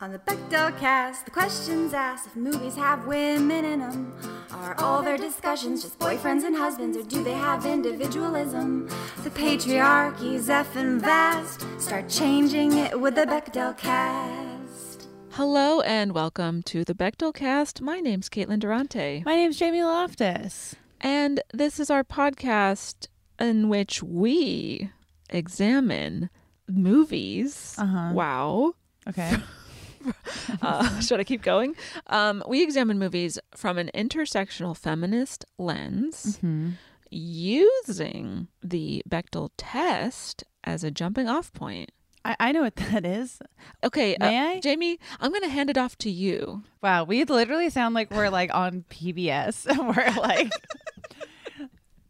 On the Bechdel cast, the questions asked if movies have women in them. Are all their discussions just boyfriends and husbands, or do they have individualism? The patriarchy's effing vast. Start changing it with the Bechdel cast. Hello and welcome to the Bechdel Cast. My name's Caitlin Durante, My name's Jamie Loftus. and this is our podcast in which we examine movies. Uh-huh. Wow. Okay. Uh, should I keep going? Um, we examine movies from an intersectional feminist lens hmm using the Bechdel test as a jumping off point. I, I know what that is. Okay, uh, May I? Jamie, I'm going to hand it off to you. Wow, we literally sound like we're like on PBS. we're like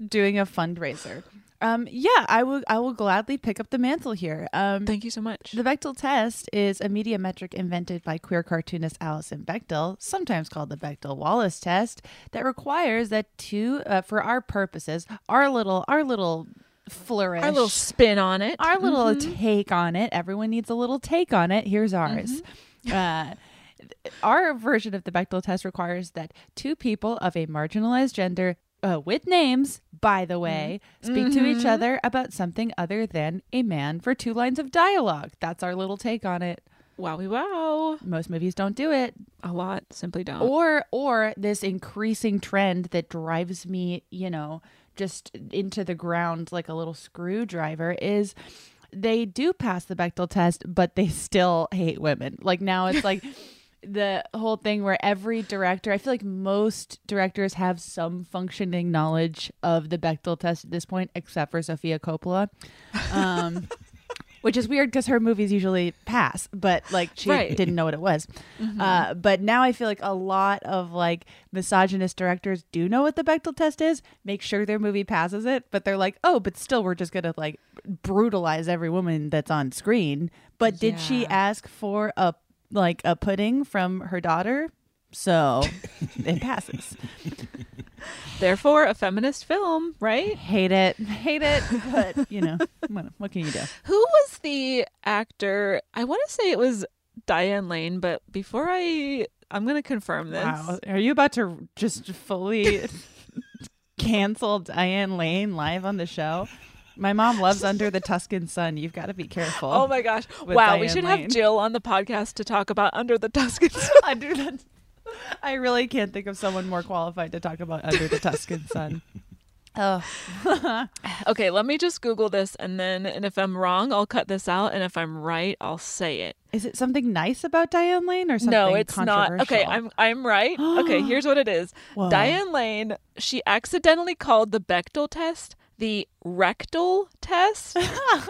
doing a fundraiser. Um, yeah, I will. I will gladly pick up the mantle here. Um, Thank you so much. The Bechdel test is a media metric invented by queer cartoonist Alison Bechdel, sometimes called the Bechdel Wallace test, that requires that two, uh, for our purposes, our little, our little flourish, Our little spin on it. our little take on it. Everyone needs a little take on it. Here's ours. Uh, our version of the Bechdel test requires that two people of a marginalized gender uh, with names, by the way, mm-hmm. speak to each mm-hmm. other about something other than a man for two lines of dialogue. That's our little take on it. Wowie wow. Most movies don't do it. A lot simply don't. Or or this increasing trend that drives me, you know, just into the ground like a little screwdriver is they do pass the Bechdel test, but they still hate women. Like now it's like the whole thing where every director, I feel like most directors have some functioning knowledge of the Bechdel test at this point, except for Sofia Coppola. Um, which is weird because her movies usually pass, but like she Right. didn't know what it was. Uh, but now I feel like a lot of like misogynist directors do know what the Bechdel test is, make sure their movie passes it, but they're like, oh, but still, we're just gonna like brutalize every woman that's on screen. But did she ask for a like a pudding from her daughter? So it passes. Therefore, a feminist film, right? Hate it, hate it, but you know, what, what can you do? Who was the actor? I want to say it was Diane Lane, but before I, I'm going to confirm this. Wow. Are you about to just fully cancel Diane Lane live on the show? My mom loves Under the Tuscan Sun. You've got to be careful. Oh my gosh! Wow, we should Lane. have Jill on the podcast to talk about Under the Tuscan Sun. Under the I really can't think of someone more qualified to talk about Under the Tuscan Sun. Oh, okay, let me just Google this, and then, and if I'm wrong, I'll cut this out, and if I'm right, I'll say it. is it something nice about Diane Lane or something no, it's not. Okay. I'm I'm right. okay, here's what it is. Whoa. Diane Lane, she accidentally called the Bechdel test the rectal test.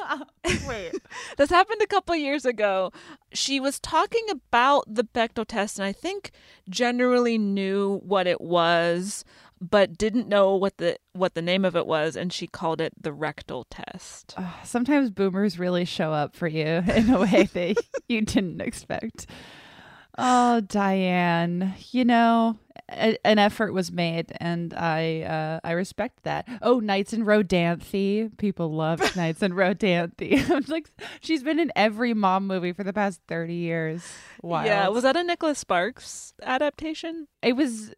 Wait. this happened a couple years ago. She was talking about the Bechdel test, and I think generally knew what it was. but didn't know what the what the name of it was, and she called it the rectal test. Uh, sometimes boomers really show up for you in a way that you didn't expect. Oh, Diane, you know, a, an effort was made, and I uh, I respect that. Oh, Nights and Rodanthe, people love Nights and Rodanthe. I'm like, she's been in every mom movie for the past thirty years. Wow. Yeah, was that a Nicholas Sparks adaptation? It was.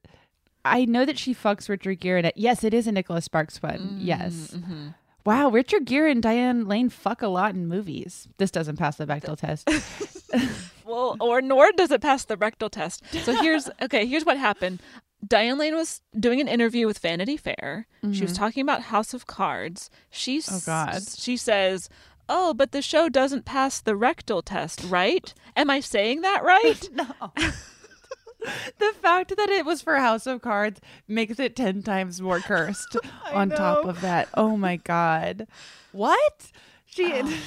I know that she fucks Richard Gere in it. Yes, it is a Nicholas Sparks one. yes. Mm-hmm. Wow, Richard Gere and Diane Lane fuck a lot in movies. This doesn't pass the Bechdel test. Well, or nor does it pass the rectal test. So here's okay. Here's what happened. Diane Lane was doing an interview with Vanity Fair. She was mm-hmm. talking about House of Cards. She Oh, God. She says, "Oh, but the show doesn't pass the rectal test, right? Am I saying that right?" No. the fact that it was for House of Cards makes it 10 times more cursed on top of that. Oh my God. What? She. Oh.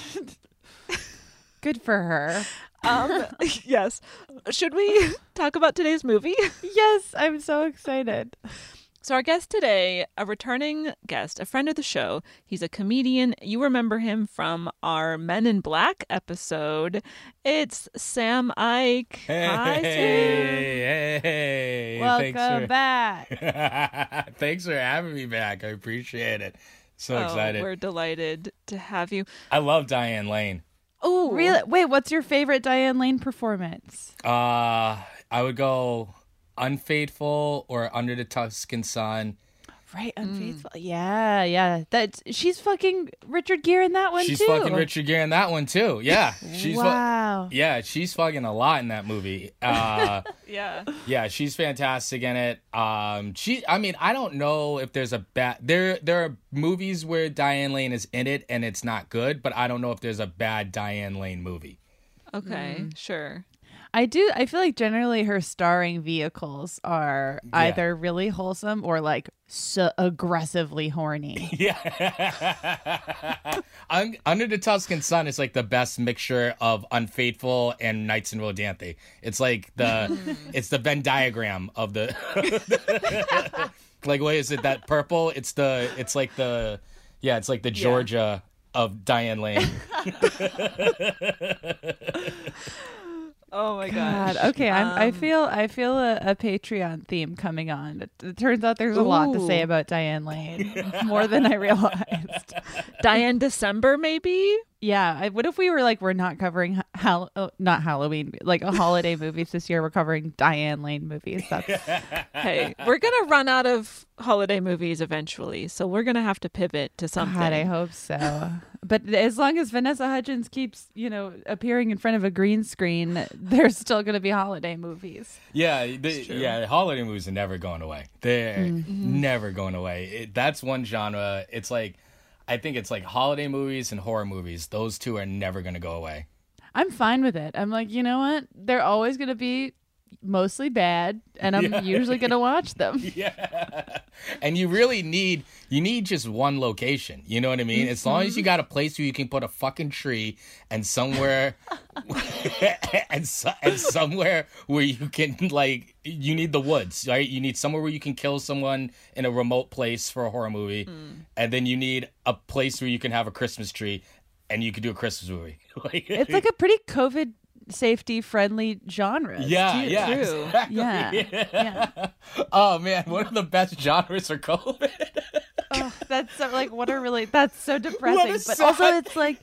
Good for her. Um, yes. Should we talk about today's movie? Yes, I'm so excited. So, our guest today, a returning guest, a friend of the show. He's a comedian. You remember him from our Men in Black episode. It's Sam Ike. Hi, Sam. Hey, hey, Welcome thanks back. thanks for having me back. I appreciate it. So Oh, excited. we're delighted to have you. I love Diane Lane. Oh, Really? Wait, what's your favorite Diane Lane performance? Uh, I would go Unfaithful or Under the Tuscan Sun. Right, unfaithful. Yeah, yeah. That she's fucking Richard Gere in that one she's too. fucking Richard Gere in that one too. Yeah, she's fu- wow. yeah, she's fucking a lot in that movie. Uh, yeah. yeah, she's fantastic in it. Um, she, I mean, I don't know if there's a bad there. There are movies where Diane Lane is in it and it's not good, but I don't know if there's a bad Diane Lane movie. Okay, sure. I do. I feel like generally her starring vehicles are either really wholesome or like so aggressively horny. Yeah. Under the Tuscan Sun is like the best mixture of Unfaithful and Nights in Rodanthe. It's like the it's the Venn diagram of the like what is it that purple? It's the it's like the yeah, it's like the Georgia of Diane Lane. Oh my God. gosh. Okay. I'm, I Um, feel. I feel a, a Patreon theme coming on. It, it turns out there's a lot to say about Diane Lane, more than I realized. Diane December, maybe? Yeah. I, what if we were like, we're not covering Hal- oh, not Halloween, like a holiday movies this year. We're covering Diane Lane movies. That's Hey, we're going to run out of holiday movies eventually, so we're going to have to pivot to something. God, I hope so. But as long as Vanessa Hudgens keeps, you know, appearing in front of a green screen, there's still going to be holiday movies. Yeah, the, yeah, holiday movies are never going away. They're Mm-hmm. never going away. It, that's one genre. It's like I think it's like holiday movies and horror movies. Those two are never going to go away. I'm fine with it. I'm like, you know what? They're always going to be mostly bad, and I'm usually going to watch them. Yeah. And you really need you need just one location. You know what I mean? As long as you mm-hmm. got a place where you can put a fucking tree and somewhere and so, and somewhere where you can like you need the woods, right? You need somewhere where you can kill someone in a remote place for a horror movie. Hmm. And then you need a place where you can have a Christmas tree and you can do a Christmas movie. like, It's like a pretty COVID safety friendly genre. yeah, too. yeah, true. exactly. Yeah. yeah. Oh man, one of the best genres for COVID. Oh, that's so, like what a really that's so depressing. But sad- also it's like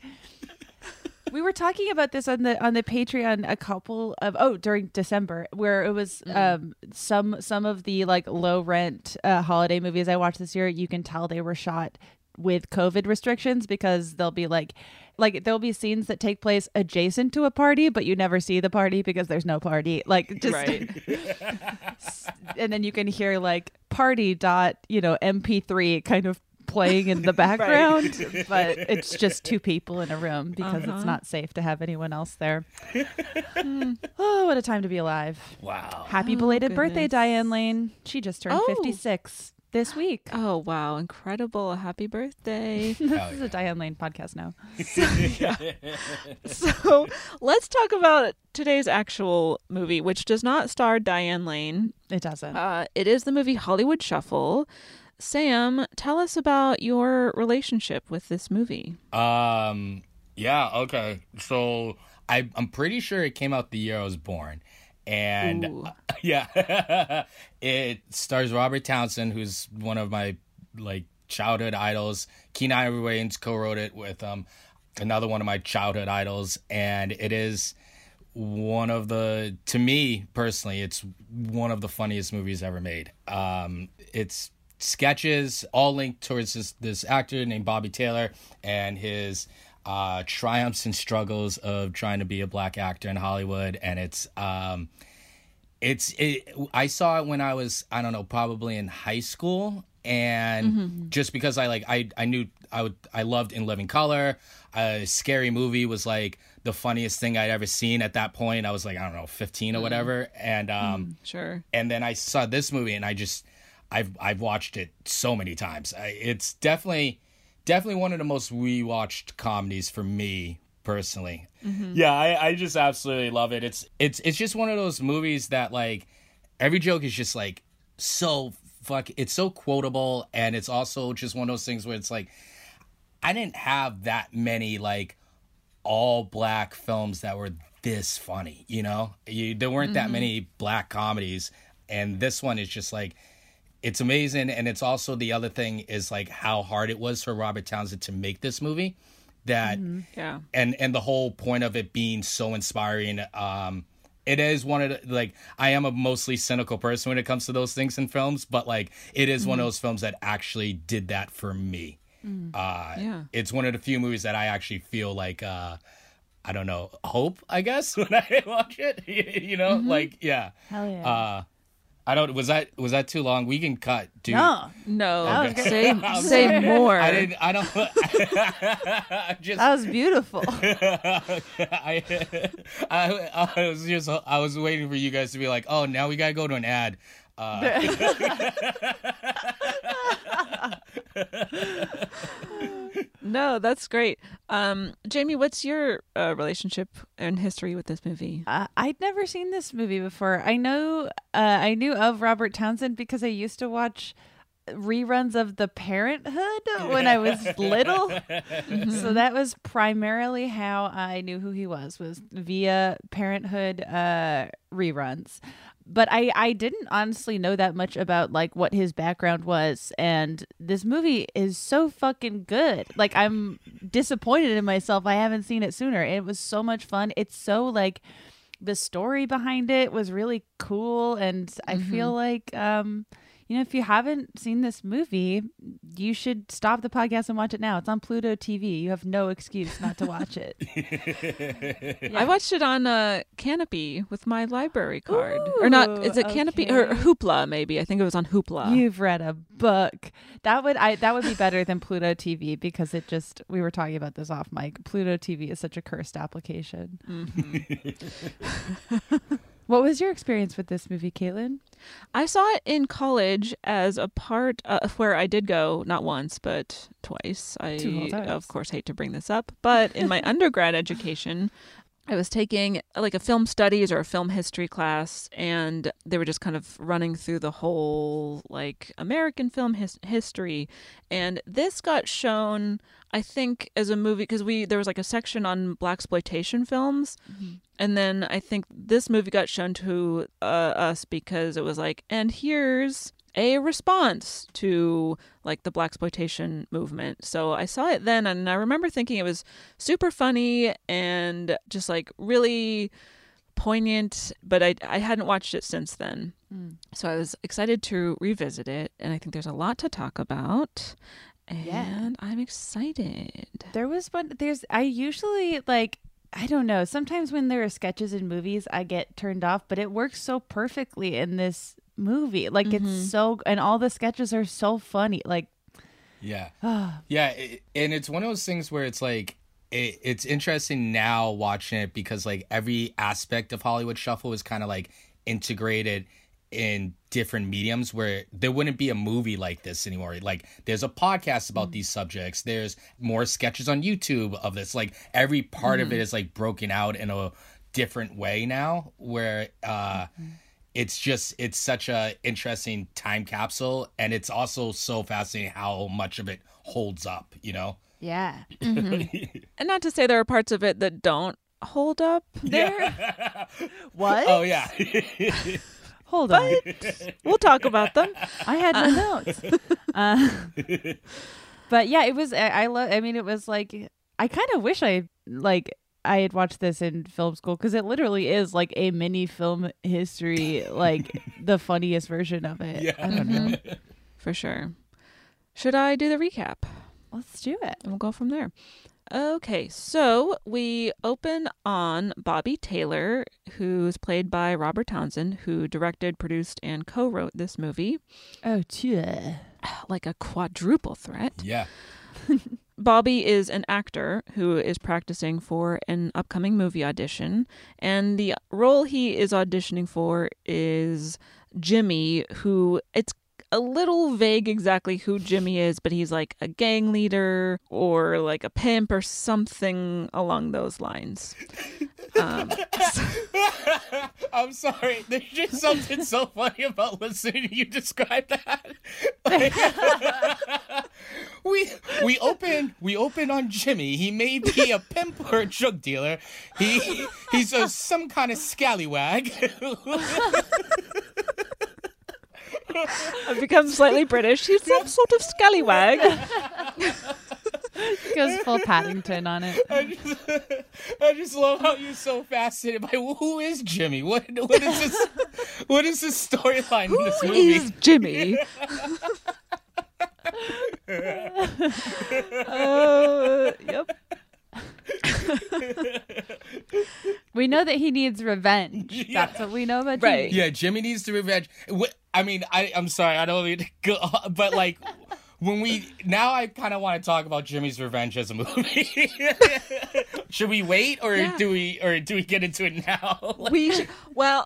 we were talking about this on the on the Patreon a couple of oh during December where it was um some some of the like low rent uh, holiday movies I watched this year you can tell they were shot with COVID restrictions because they'll be like like there'll be scenes that take place adjacent to a party but you never see the party because there's no party like just Right. and then you can hear like party dot you know mp3 kind of playing in the background but it's just two people in a room because Uh-huh. it's not safe to have anyone else there Hmm. oh what a time to be alive wow. happy belated birthday diane lane she just turned Oh. 56 this week. Oh wow, incredible! Happy birthday! this is a Diane Lane podcast now. Yeah. so let's talk about today's actual movie, which does not star Diane Lane. It doesn't. Uh, it is the movie Hollywood Shuffle. Sam, tell us about your relationship with this movie. Um. Yeah. Okay. So I, I'm pretty sure it came out the year I was born, and uh, yeah, it stars Robert Townsend, who's one of my like childhood idols. Keenen Wayans co-wrote it with um another one of my childhood idols, and it is one of the to me personally, it's one of the funniest movies ever made. Um, it's sketches all linked towards this this actor named Bobby Taylor and his uh, triumphs and struggles of trying to be a black actor in Hollywood, and it's um, it's it. I saw it when I was I don't know probably in high school, and just because I like I I knew I would I loved In Living Color, a scary movie was like the funniest thing I'd ever seen at that point. I was like I don't know fifteen or whatever, and um Sure. and then I saw this movie and I just I've I've watched it so many times. I, it's definitely definitely one of the most rewatched comedies for me personally. Mm-hmm. Yeah, I, I just absolutely love it. It's it's it's just one of those movies that like every joke is just like so fuck it's so quotable and it's also just one of those things where it's like I didn't have that many like all black films that were this funny, you know? You, there weren't that mm-hmm. many black comedies and this one is just like it's amazing and it's also the other thing is like how hard it was for Robert Townsend to make this movie that Yeah. and and the whole point of it being so inspiring um it is one of the like i am a mostly cynical person when it comes to those things in films but like it is one of those films that actually did that for me uh Yeah. it's one of the few movies that i actually feel like uh i don't know hope i guess when i watch it you know like yeah Hell yeah. uh i don't was that was that too long? We can cut dude. No, No, That was say I'm say more. i didn't i don't I just that was beautiful. I, I, I was just I was waiting for you guys to be like, oh, now we gotta go to an ad. Uh, No, that's great. Um, Jamie, what's your uh, relationship and history with this movie? Uh, I'd never seen this movie before. I know uh, I knew of Robert Townsend because I used to watch reruns of The Parent 'Hood when I was little. So that was primarily how I knew who he was was via Parent 'Hood uh, reruns. But I, I didn't honestly know that much about like what his background was and this movie is so fucking good. Like I'm disappointed in myself I haven't seen it sooner. It was so much fun. It's so like the story behind it was really cool and i feel like um you know if you haven't seen this movie you should stop the podcast and watch it now. It's on pluto tv you have no excuse not to watch it. I watched it on uh, Kanopy with my library card, or not? Is it Ooh, Kanopy? Or. Hoopla? Maybe. I think it was on Hoopla. you've read a book. That would i that would be better than pluto tv because it just we were talking about this off mic. Pluto tv is such a cursed application what was your experience with this movie caitlin I saw it in college as a part uh, where I did go not once but twice. I of course hate to bring this up, but in my undergrad education, I was taking like a film studies or a film history class, and they were just kind of running through the whole like American film his- history, and this got shown, I think, as a movie because we there was like a section on blaxploitation films, and then I think this movie got shown to uh, us because it was like, and here's a response to like the blaxploitation movement. So I saw it then, and I remember thinking it was super funny and just like really poignant. But I I hadn't watched it since then, mm. so I was excited to revisit it, and I think there's a lot to talk about. And Yeah. I'm excited. There was one. There's. I usually like. I don't know. Sometimes when there are sketches in movies, I get turned off, but it works so perfectly in this movie. Like it's mm-hmm. so, and all the sketches are so funny. Like, Yeah. Ah. yeah. It, and it's one of those things where it's like, it, it's interesting now watching it because like every aspect of Hollywood Shuffle is kind of like integrated in different mediums where there wouldn't be a movie like this anymore. Like there's a podcast about mm. these subjects. There's more sketches on YouTube of this. Like every part of it mm-hmm. is like broken out in a different way now where uh mm-hmm. It's just it's such a interesting time capsule and it's also so fascinating how much of it holds up, you know? Yeah. And not to say there are parts of it that don't hold up there. What? Oh yeah. Hold on. We'll talk about them. I had no notes. Uh, but yeah, it was. I, I love. I mean, it was like I kind of wish I like I had watched this in film school because it literally is like a mini film history, like the funniest version of it. Yeah. I don't know. For sure. Should I do the recap? Let's do it. And we'll go from there. Okay, so we open on Bobby Taylor, who's played by Robert Townsend, who directed, produced, and co wrote this movie. Oh, yeah. Like a quadruple threat. yeah. Bobby is an actor who is practicing for an upcoming movie audition, and the role he is auditioning for is Jimmy, who it's a little vague exactly who Jimmy is, but he's like a gang leader or like a pimp or something along those lines. Um, I'm sorry. There's just something so funny about listening to you describe that. We we open we open on Jimmy. He may be a pimp or a drug dealer. He he's a some kind of scallywag. I've become slightly British. He's some sort of scallywag. Goes full Paddington on it. I just, I just love how you're so fascinated by who is Jimmy. What what is this? What is this storyline in this movie? is Jimmy. uh, yep. We know that he needs revenge. That's what we know about Jimmy. Right. Yeah, Jimmy needs to revenge. I mean, I, I'm sorry, I don't mean to go, but like, when we now, I kind of want to talk about Jimmy's Revenge as a movie. Should we wait, or Yeah. do we, or do we get into it now? We well,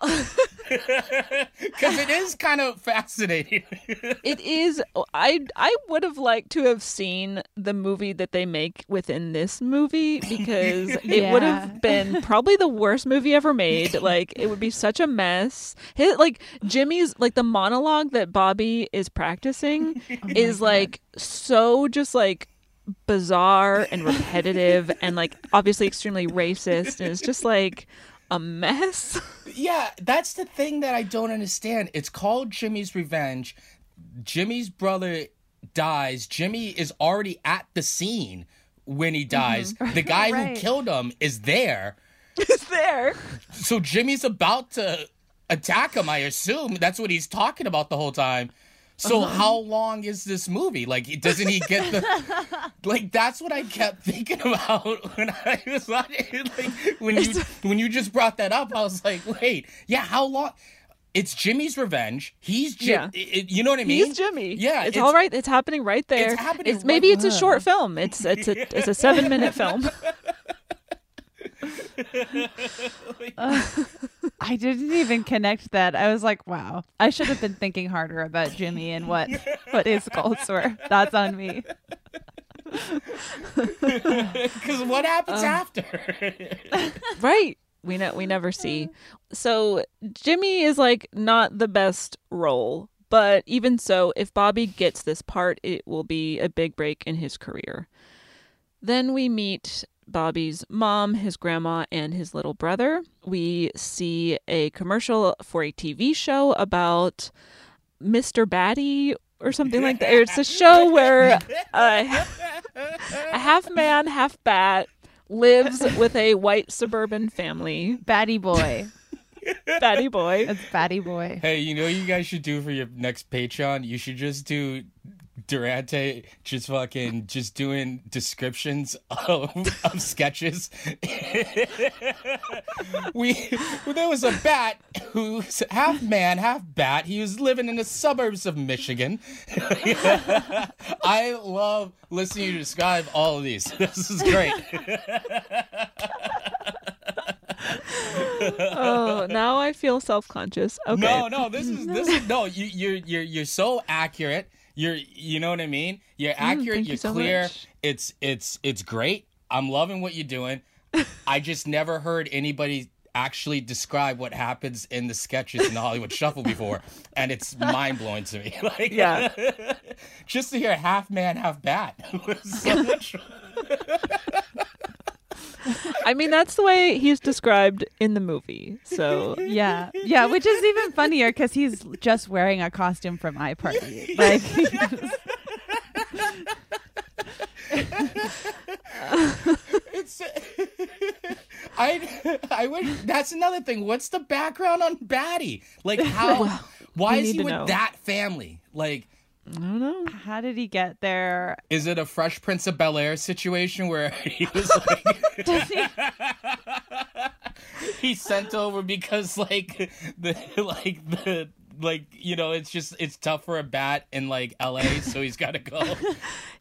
Because it is kind of fascinating. it is. I I would have liked to have seen the movie that they make within this movie because it would have been probably the worst movie ever made. Like it would be such a mess. His, like Jimmy's like the monologue that Bobby is practicing is like so just like bizarre and repetitive and like obviously extremely racist and it's just like a mess. yeah, that's the thing that I don't understand. It's called Jimmy's Revenge. Jimmy's brother dies. Jimmy is already at the scene when he mm-hmm. dies. The guy Right. who killed him is there. Is there. So Jimmy's about to attack him, I assume. That's what he's talking about the whole time. So Uh-huh. how long is this movie? Like doesn't he get the Like that's what I kept thinking about when I was watching like when you when you just brought that up, I was like, "Wait, yeah, how long it's Jimmy's revenge. He's Jim. Yeah. you know what I mean? He's Jimmy. Yeah, it's, all right. It's happening right there. happening right- maybe it's a short film. It's it's a it's a seven minute film. I didn't even connect that. I was like, wow. I should have been thinking harder about Jimmy and what what his goals were. That's on me. Because what happens Um, after? right. We know we never see. So Jimmy is like not the best role, but even so, if Bobby gets this part, it will be a big break in his career. Then we meet Bobby's mom, his grandma, and his little brother. We see a commercial for a TV show about Mr. Batty or something like that. It's a show where uh, a half man, half bat lives with a white suburban family. Batty boy. Batty boy. It's Batty boy. Hey, you know what you guys should do for your next Patreon? You should just do Durante just fucking just doing descriptions of, of sketches. we there was a bat who's half man, half bat. He was living in the suburbs of Michigan. I love listening to you describe all of these. This is great. oh, now I feel self conscious. Okay. No, no, this is this is no. You you're you're you're so accurate. You're you know what I mean. You're accurate. Mm, thank you you're so clear. much. It's it's it's great. I'm loving what you're doing. I just never heard anybody actually describe what happens in the sketches in the Hollywood Shuffle before, and it's mind blowing to me. Like, Yeah. just to hear half man, half bat was so much. I mean, that's the way he's described in the movie. So Yeah, yeah, which is even funnier because he's just wearing a costume from iParty. Like, It's. I I wish that's another thing. What's the background on Batty? Like how? why is he with know. that family? Like, I don't know. how did he get there? is it a Fresh Prince of Bel Air situation where he was like Does he? he's sent over because like the like the like you know it's just it's tough for a bat in like L.A. so he's got to go.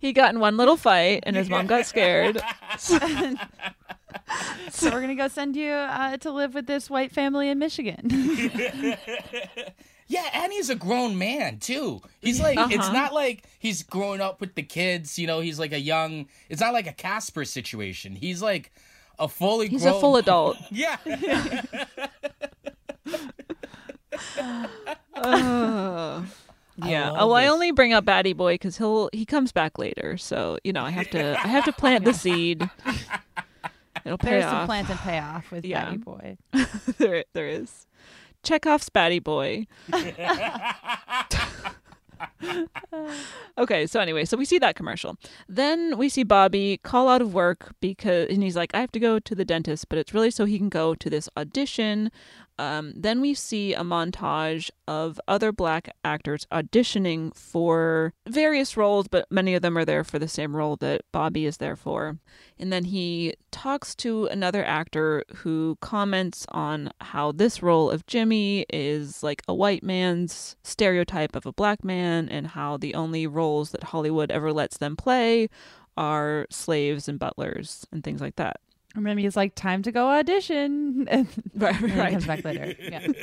He got in one little fight, and his mom got scared. So we're gonna go send you uh, to live with this white family in Michigan. Yeah, and he's a grown man too. He's like it's Uh-huh. not like he's growing up with the kids, you know, he's like a young it's not like a Casper situation. He's like a fully grown He's grown a full adult. Yeah. Oh. Yeah. love Oh, well, I only bring up Batty Boy because he'll he comes back later. So you know, I have to I have to plant the seed. It'll pay There's off. some plant and payoff with Yeah. Batty Boy. there, there is. Chekhov's Batty Boy. okay, so anyway, so we see that commercial. Then we see Bobby call out of work because, and he's like, I have to go to the dentist, but it's really so he can go to this audition. Um, then we see a montage of other black actors auditioning for various roles, but many of them are there for the same role that Bobby is there for. And then he talks to another actor who comments on how this role of Jimmy is like a white man's stereotype of a black man, and how the only roles that Hollywood ever lets them play are slaves and butlers and things like that. And then he's like, "Time to go audition." And Right, then he right. comes back later. Yeah.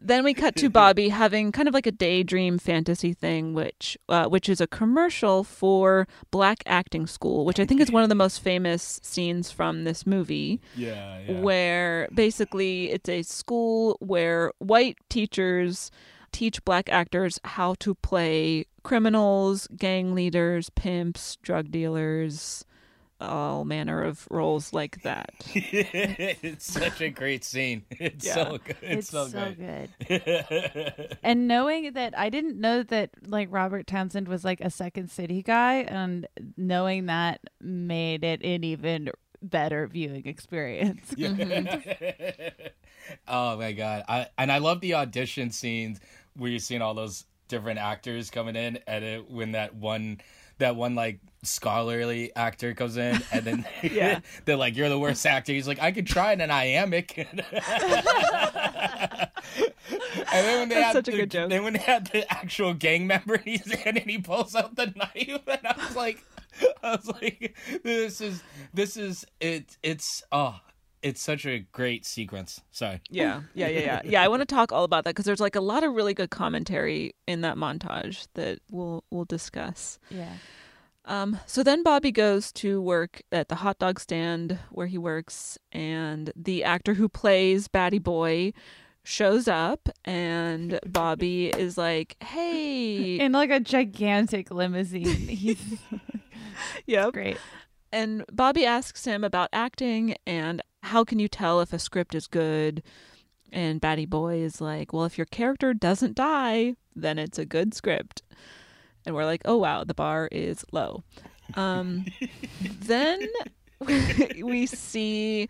Then we cut to Bobby having kind of like a daydream fantasy thing, which uh, which is a commercial for Black Acting School, which I think is one of the most famous scenes from this movie. Yeah, Where basically it's a school where white teachers teach black actors how to play criminals, gang leaders, pimps, drug dealers, all manner of roles like that. it's such a great scene. It's Yeah. so good. It's It's, so, so good. and knowing that I didn't know that like Robert Townsend was like a Second City guy, and knowing that made it an even better viewing experience. oh my god! I and I love the audition scenes where you're seeing all those different actors coming in, and it, when that one, that one like scholarly actor comes in, and then Yeah. they're like, "You're the worst actor." He's like, "I could try an iambic." and then when they That's had such a the, good joke. then when they had the actual gang member, he's in and he pulls out the knife, and I was like, I was like, this is this is it. It's oh. It's such a great sequence. Sorry. Yeah, yeah, yeah, yeah. Yeah, I want to talk all about that because there's like a lot of really good commentary in that montage that we'll we'll discuss. Yeah. Um, so then Bobby goes to work at the hot dog stand where he works, and the actor who plays Batty Boy shows up, and Bobby is like, "Hey, In like a gigantic limousine. He's yep." great. And Bobby asks him about acting and how can you tell if a script is good? And Batty Boy is like, well, if your character doesn't die, then it's a good script. And we're like, oh, wow, the bar is low. Um, then we see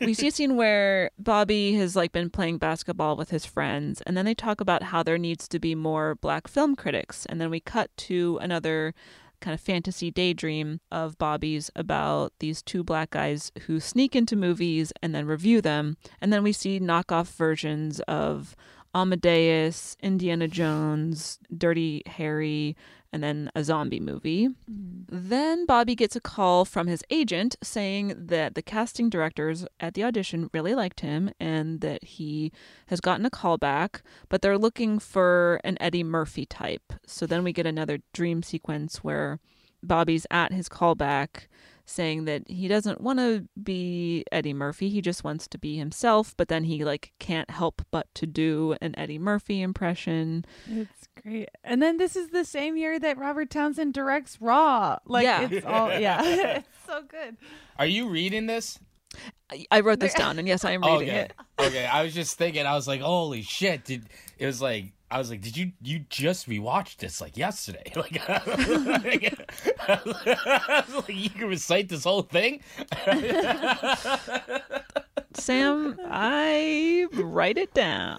we see a scene where Bobby has like been playing basketball with his friends and then they talk about how there needs to be more black film critics and then we cut to another kind of fantasy daydream of Bobby's about these two black guys who sneak into movies and then review them. And then we see knockoff versions of Amadeus, Indiana Jones, Dirty Harry, and then a zombie movie. Mm. Then Bobby gets a call from his agent saying that the casting directors at the audition really liked him and that he has gotten a call back, but they're looking for an Eddie Murphy type. So then we get another dream sequence where Bobby's at his callback saying that he doesn't want to be Eddie Murphy, he just wants to be himself, but then he like can't help but to do an Eddie Murphy impression. It's great. And then this is the same year that Robert Townsend directs Raw. Like Yeah. it's all yeah. it's so good. Are you reading this? I- I wrote this down and yes, I am reading okay. it. okay. I was just thinking. I was like, holy shit! Did it was like I was like, did you you just rewatched this like yesterday? Like, I was like, you can recite this whole thing. Sam, I write it down.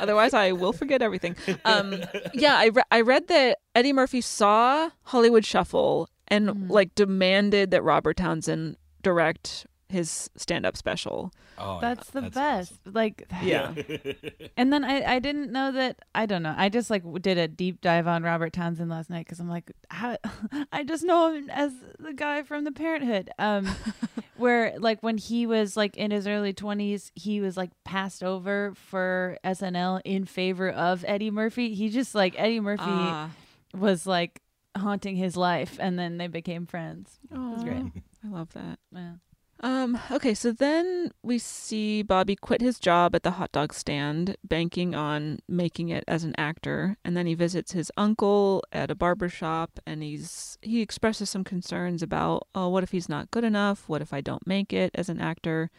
Otherwise, I will forget everything. Um, yeah, I, re- I read that Eddie Murphy saw Hollywood Shuffle and like demanded that Robert Townsend direct his stand-up special. Oh, That's the best. Like Yeah. And then I, I didn't know that I don't know. I just like did a deep dive on Robert Townsend last night because I'm like, how, I just know him as the guy from The Parent 'Hood. Um, where like when he was like in his early 20s, he was like passed over for SNL in favor of Eddie Murphy. He just like Eddie Murphy Ah. was like haunting his life, and then they became friends. It was great. I love that. Yeah. Um, okay, so then we see Bobby quit his job at the hot dog stand, banking on making it as an actor, and then he visits his uncle at a barber shop and he's he expresses some concerns about, oh, what if he's not good enough? What if I don't make it as an actor?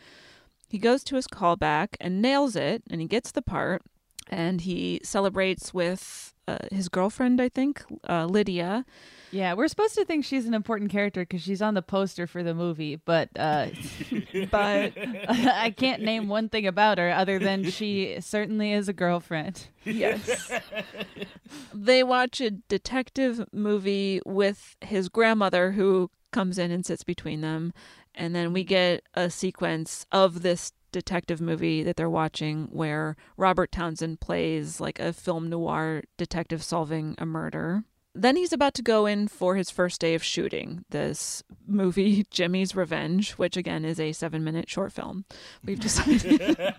He goes to his callback and nails it and he gets the part and he celebrates with uh, his girlfriend, I think, uh, Lydia. Yeah, we're supposed to think she's an important character because she's on the poster for the movie, but uh, But I can't name one thing about her other than she certainly is a girlfriend. Yes. they watch a detective movie with his grandmother who comes in and sits between them. And then we get a sequence of this detective movie that they're watching where Robert Townsend plays like a film noir detective solving a murder. Then he's about to go in for his first day of shooting this movie, Jimmy's Revenge, which again is a seven minute short film. We've decided.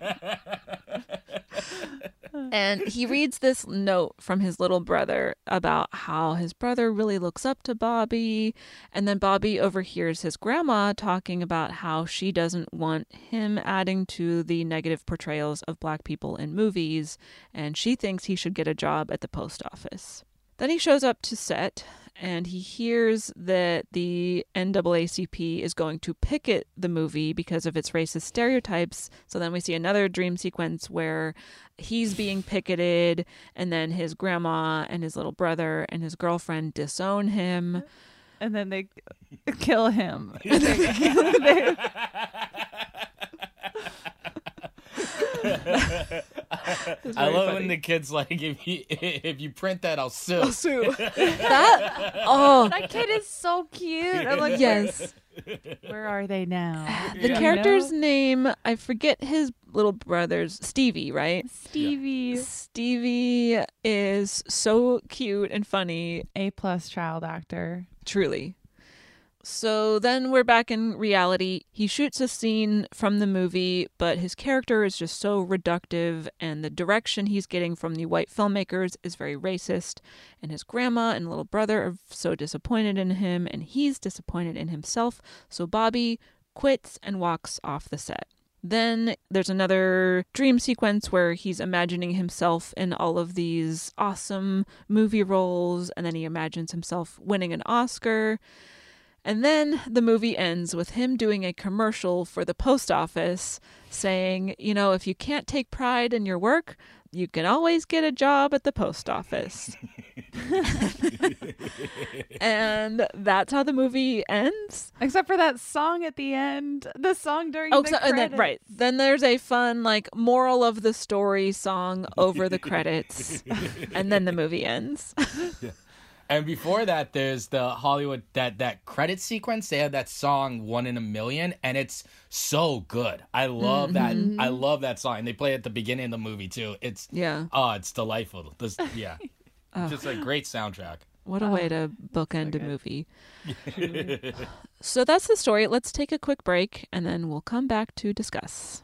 and he reads this note from his little brother about how his brother really looks up to Bobby. And then Bobby overhears his grandma talking about how she doesn't want him adding to the negative portrayals of black people in movies, and she thinks he should get a job at the post office. Then he shows up to set and he hears that the NAACP is going to picket the movie because of its racist stereotypes. So then we see another dream sequence where he's being picketed, and then his grandma and his little brother and his girlfriend disown him. And then they kill him. I love funny. when the kids like if you if you print that I'll sue. Sue. that oh that kid is so cute. I'm like, yes. where are they now? The You character's know? name, I forget his little brother's Stevie, right? Stevie, Stevie is so cute and funny, A plus child actor. truly. So then we're back in reality. He shoots a scene from the movie, but his character is just so reductive, and the direction he's getting from the white filmmakers is very racist. And his grandma and little brother are so disappointed in him, and he's disappointed in himself. So Bobby quits and walks off the set. Then there's another dream sequence where he's imagining himself in all of these awesome movie roles, and then he imagines himself winning an Oscar. And then the movie ends with him doing a commercial for the post office saying, you know, if you can't take pride in your work, you can always get a job at the post office. and that's how the movie ends. Except for that song at the end. The song during Oh, the so, and then credits. right. Then there's a fun like moral of the story song over the credits. and then the movie ends. And before that, there's the Hollywood that that credit sequence. They have that song "One in a Million, and it's so good. I love that. Mm-hmm. I love that song. And they play it at the beginning of the movie too. It's Yeah. Oh, it's delightful. This, yeah, just a great soundtrack. What a way to bookend a movie. so that's the story. Let's take a quick break and then we'll come back to discuss.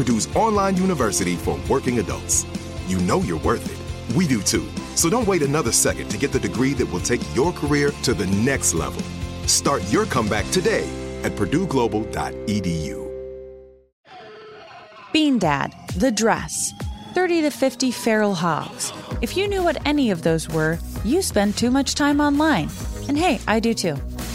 Purdue's online university for working adults. You know you're worth it. We do too. So don't wait another second to get the degree that will take your career to the next level. Start your comeback today at purdueglobal.edu. Bean Dad, The Dress, 30 to 50 Feral Hogs. If you knew what any of those were, you spend too much time online. And hey, I do too.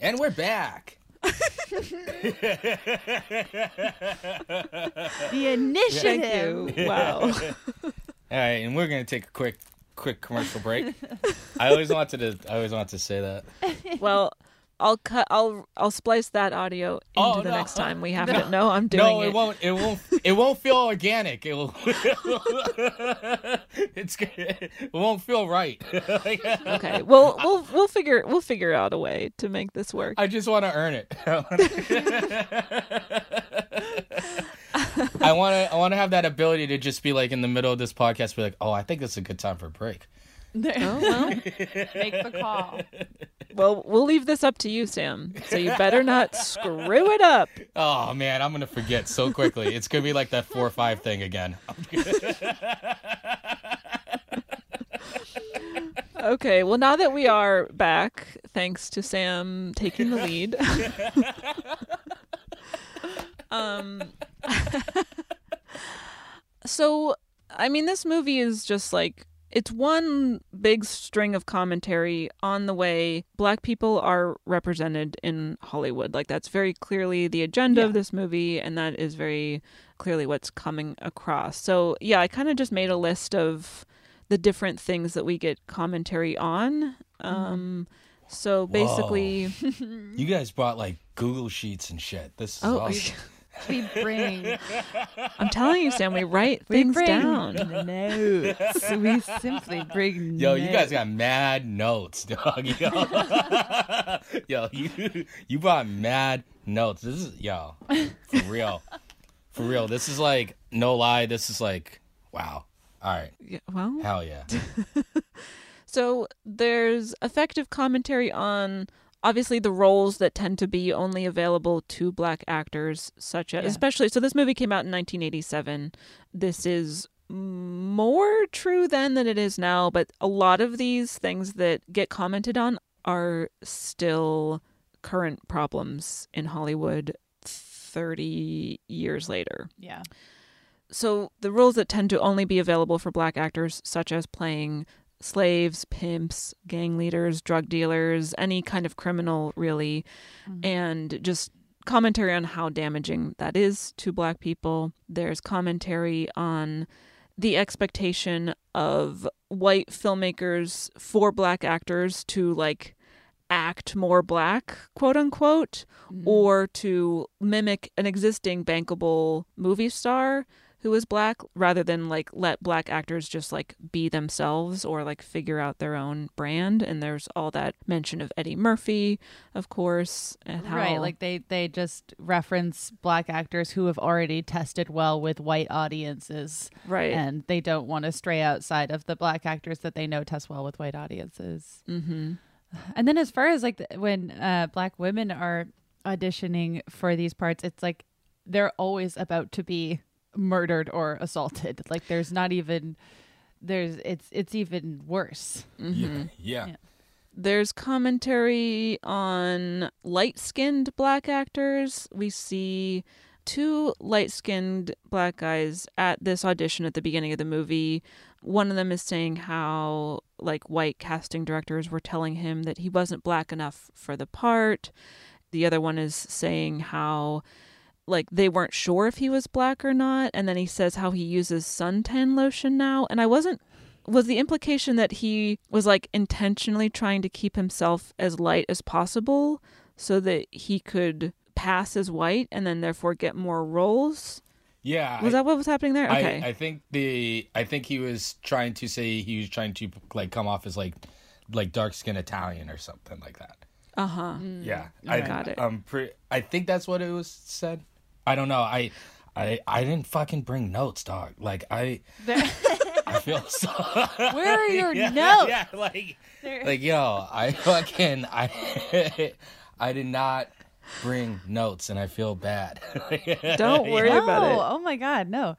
And we're back. The initiative. Wow. All right, and we're gonna take a quick, quick commercial break. I always wanted to. I always wanted to say that. well, I'll cut I'll I'll splice that audio oh, into Oh, the no. next time we have it. No, I'm doing no, it. it won't. It won't. It won't feel organic. It will. it's. It won't feel right. Okay. Well, we'll we'll figure we'll figure out a way to make this work. I just want to earn it. I want to. I want to have that ability to just be like in the middle of this podcast, be like, "Oh, I think it's a good time for a break." Oh, well, Make the call. well, we'll leave this up to you, Sam. So you better not screw it up. Oh man, I'm gonna forget so quickly. It's gonna be like that four or five thing again. Okay. Well, now that we are back, thanks to Sam taking the lead. um. so, I mean, this movie is just like it's one big string of commentary on the way black people are represented in Hollywood. Like that's very clearly the agenda of this movie and that is very clearly what's coming across. So, yeah, I kind of just made a list of the different things that we get commentary on. Um so basically You guys brought like Google Sheets and shit. This is Oh, awesome. We bring I'm telling you, Sam, we write we things bring down. notes. we simply bring Yo, you guys got mad notes, dog. Yo, yo you you brought mad notes. This is yo for real, for real. This is like no lie. This is like wow. All right. Yeah, well, Hell yeah. So there's effective commentary on obviously the roles that tend to be only available to black actors, such as Yeah. especially. So this movie came out in 1987. This is more true then than it is now, but a lot of these things that get commented on are still current problems in Hollywood 30 years later. Yeah. So the roles that tend to only be available for black actors, such as playing slaves, pimps, gang leaders, drug dealers, any kind of criminal, really, mm-hmm. and just commentary on how damaging that is to black people. There's commentary on the expectation of white filmmakers for black actors to like act more black, quote unquote, mm-hmm. or to mimic an existing bankable movie star who is black rather than like let black actors just like be themselves or like figure out their own brand and there's all that mention of Eddie Murphy of course and how Right, like they they just reference black actors who have already tested well with white audiences. Right. And they don't want to stray outside of the black actors that they know test well with white audiences. Mhm. And then as far as like the, when uh black women are auditioning for these parts, it's like they're always about to be murdered or assaulted. Like there's not even there's it's it's even worse. Mhm. Yeah. There's commentary on light skinned black actors. We see two light skinned black guys at this audition at the beginning of the movie. One of them is saying how, like, white casting directors were telling him that he wasn't black enough for the part. The other one is saying how, like, they weren't sure if he was black or not. And then he says how he uses suntan lotion now. And I wasn't was the implication that he was like intentionally trying to keep himself as light as possible so that he could pass as white and then therefore get more roles Yeah. was I- that what was happening there I- okay I, think the I think he was trying to say he was trying to like come off as like like dark skinned Italian or something like that. uh-huh Yeah, I got it. I'm pretty. I think that's what it was said. I don't know. I I I didn't fucking bring notes, dog. Like I I feel so. Where are your yeah, notes? Yeah, like like yo, I fucking I I did not bring notes, and I feel bad. Don't worry no, about it. Oh my god, no.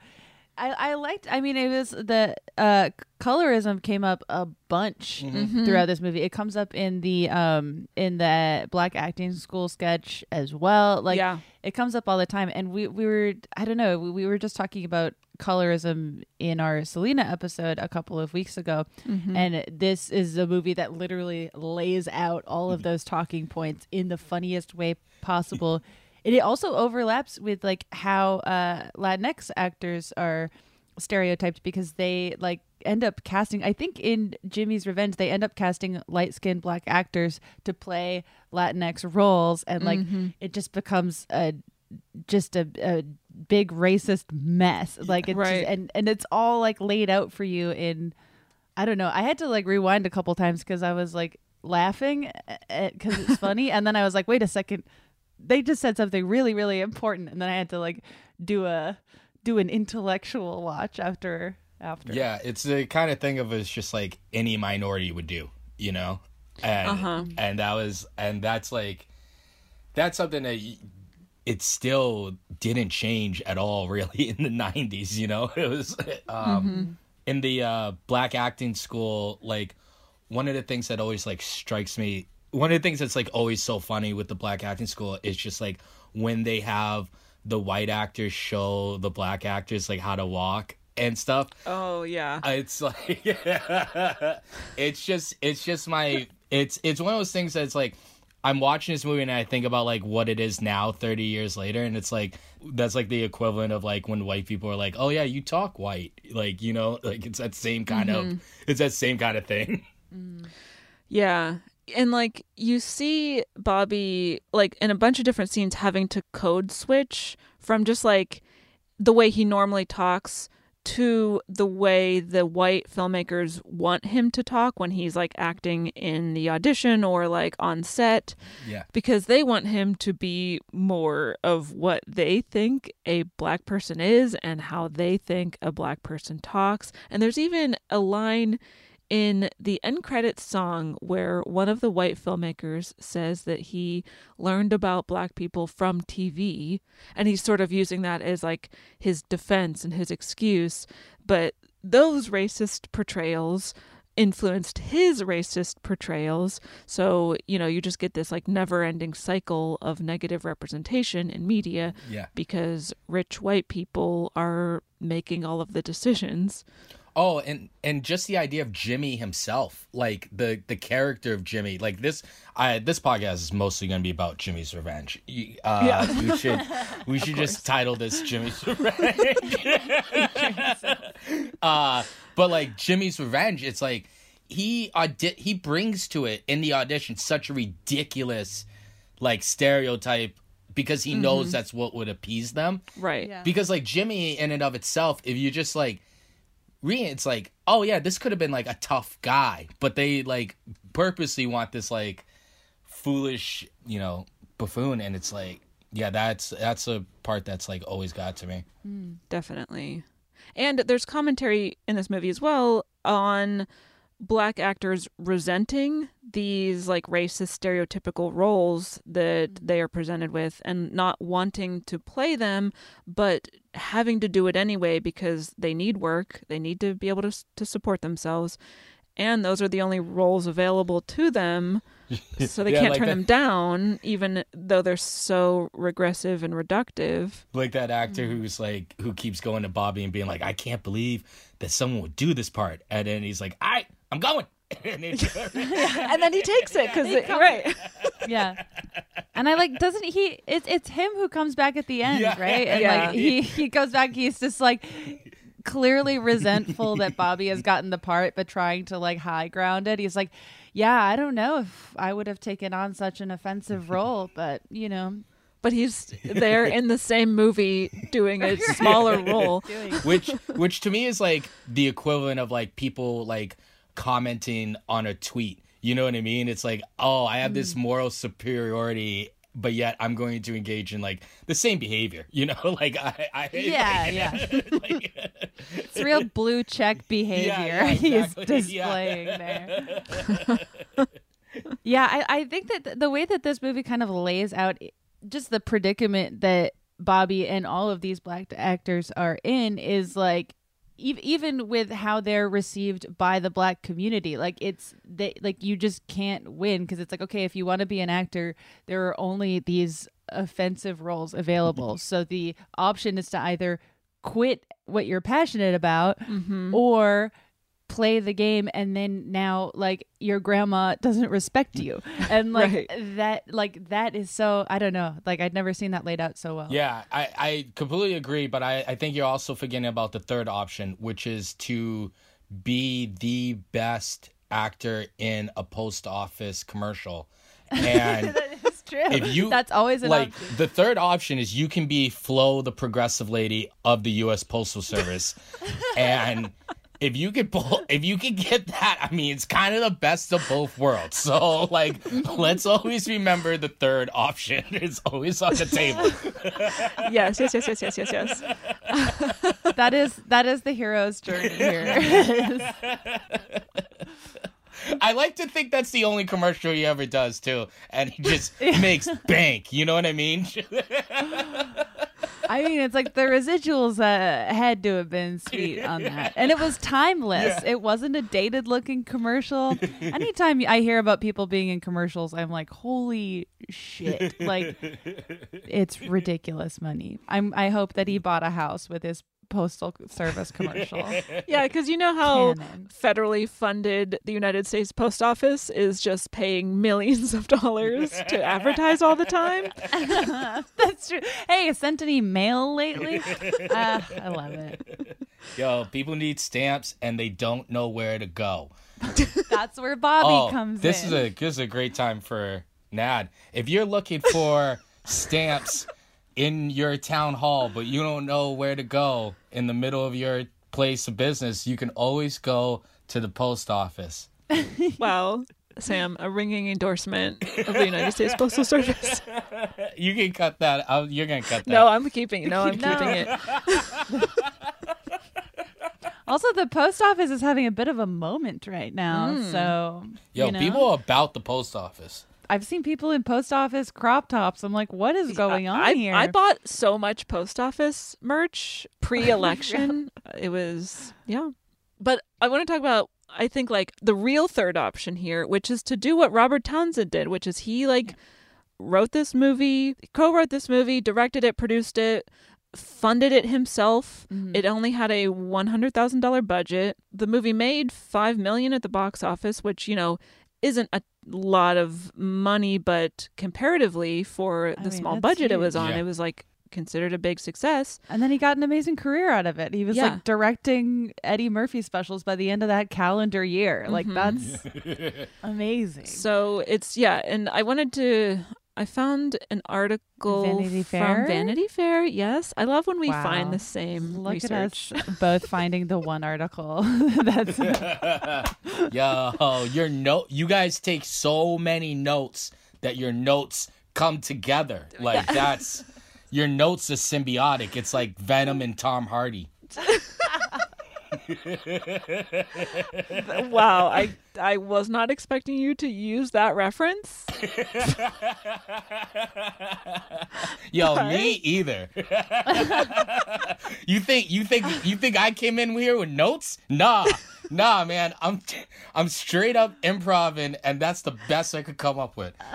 I, I liked I mean it was the uh colorism came up a bunch Mm-hmm. throughout this movie. It comes up in the um in the black acting school sketch as well. Like Yeah. it comes up all the time and we we were I don't know, we, we were just talking about colorism in our Selena episode a couple of weeks ago. Mm-hmm. And this is a movie that literally lays out all of those talking points in the funniest way possible. It also overlaps with like how uh, Latinx actors are stereotyped because they like end up casting. I think in Jimmy's Revenge they end up casting light skinned black actors to play Latinx roles, and like mm-hmm. it just becomes a just a, a big racist mess. Like it's Right. just, and and it's all like laid out for you in. I don't know. I had to like rewind a couple times because I was like laughing eh, eh, because it's funny, and then I was like, wait a second, they just said something really really important, and then I had to like do a do an intellectual watch after after. Yeah, it's the kind of thing of it's just like any minority would do, you know, and Uh-huh. and that was and that's like that's something that it still didn't change at all, really, in the '90s. You know, it was um, in the uh, black acting school. Like one of the things that always like strikes me, one of the things that's like always so funny with the black acting school is just like when they have the white actors show the black actors like how to walk and stuff. Oh yeah. Uh, it's like it's just it's just my it's it's one of those things that's like I'm watching this movie and I think about like what it is now 30 years later and it's like that's like the equivalent of like when white people are like oh yeah you talk white like you know like it's that same kind of mm-hmm. it's that same kind of thing. Yeah. And like you see Bobby like in a bunch of different scenes having to code switch from just like the way he normally talks to the way the white filmmakers want him to talk when he's like acting in the audition or like on set Yeah. because they want him to be more of what they think a black person is and how they think a black person talks. And there's even a line in the end credits song where one of the white filmmakers says that he learned about black people from TV and he's sort of using that as like his defense and his excuse but those racist portrayals influenced his racist portrayals so you know you just get this like never ending cycle of negative representation in media Yeah. because rich white people are making all of the decisions Oh, and and just the idea of Jimmy himself, like the the character of Jimmy, like this. I this podcast is mostly going to be about Jimmy's revenge. Uh, Yeah. We should we should just title this Jimmy's revenge. uh, but like Jimmy's revenge, it's like he audi- he brings to it in the audition such a ridiculous like stereotype because he knows Mhm. that's what would appease them. Right. Yeah. Because like Jimmy in and of itself, if you just like it's like, oh yeah, this could have been like a tough guy, but they like purposely want this like foolish, you know, buffoon, and it's like, yeah, that's that's a part that's like always got to me. Hmm, definitely. And there's commentary in this movie as well on black actors resenting these like racist stereotypical roles that mm. they are presented with and not wanting to play them but having to do it anyway because they need work they need to be able to to support themselves and those are the only roles available to them so they Yeah, can't like turn that- them down even though they're so regressive and reductive. Like that actor mm. who's like who keeps going to Bobby and being like, I can't believe that someone would do this part, and then he's like, I I'm going. and, and then he takes it because He comes- right. yeah. And i like doesn't he it's it's him who comes back at the end Yeah. right? And Yeah. like he he goes back he's just like clearly resentful that bobby has gotten the part but trying to like high ground it. He's like yeah i don't know if i would have taken on such an offensive role but you know. But he's there in the same movie doing a smaller role. Which which to me is like the equivalent of like people like commenting on a tweet. You know what i mean? It's like oh i have this hmm. moral superiority but yet i'm going to engage in like the same behavior you know? Like i, I Yeah, yeah. it's real blue check behavior yeah, he's exactly. displaying there. Yeah I, I think that the way that this movie kind of lays out just the predicament that bobby and all of these black actors are in is like even with how they're received by the black community like it's they like you just can't win because it's like okay if you want to be an actor there are only these offensive roles available. Mm-hmm. So the option is to either quit what you're passionate about mm-hmm. or play the game and then now like your grandma doesn't respect you and like Right. that like that is so i don't know like i'd never seen that laid out so well Yeah, I, I completely agree, but I, I think you're also forgetting about the third option, which is to be the best actor in a post office commercial. And It's true. if you that's always an like option. the third option is you can be Flo the progressive lady of the US Postal Service. and if you could pull if you could get that, I mean it's kind of the best of both worlds. So like let's always remember the third option is always on the table. yes yes yes yes yes yes yes that is that is the hero's journey here I like to think that's the only commercial he ever does too, and he just makes bank. You know what I mean? I mean, it's like the residuals uh, had to have been sweet on that, and it was timeless. It wasn't a dated looking commercial. Anytime I hear about people being in commercials, I'm like, holy shit! Like, it's ridiculous money. I'm. I hope that he bought a house with his postal service commercial. yeah because you know how Canon. federally funded the united states post office is just paying millions of dollars to advertise all the time That's true. Hey, sent any mail lately? Ah, I love it. Yo, people need stamps and they don't know where to go. That's where Bobby oh, comes this in. is a this is a great time for Nad. If you're looking for stamps in your town hall, but you don't know where to go in the middle of your place of business, you can always go to the post office. Wow. Sam, a ringing endorsement of the United States Postal Service. You can cut that. out. You're gonna cut that. No, I'm keeping it. No, I'm No. keeping it. Also, the post office is having a bit of a moment right now. Mm. So, Yo, you know, people are about the post office. I've seen people in post office crop tops. I'm like, what is going on I, here? I bought so much post office merch pre-election. Uh, it was yeah. But I want to talk about I think like the real third option here, which is to do what Robert Townsend did, which is he like wrote this movie, co-wrote this movie, directed it, produced it, funded it himself. Mm-hmm. It only had a $100,000 budget. The movie made 5 million at the box office, which, you know, isn't a lot of money, but comparatively for the mean, small that's budget it was on, Yeah. it was like considered a big success. And then he got an amazing career out of it. He was Yeah. like directing Eddie Murphy specials by the end of that calendar year. Like mm-hmm. that's amazing. So it's yeah, and I wanted to I found an article Vanity from Vanity Fair. Yes, I love when we Wow. find the same Look research. at us both finding the one article. that's Yo, your note. You guys take so many notes that your notes come together. Like that's your notes are symbiotic. It's like Venom and Tom Hardy. wow, I I was not expecting you to use that reference. Yo, me either. you think you think you think I came in here with notes? Nah. Nah, man. I'm I'm straight up improv and, and that's the best I could come up with.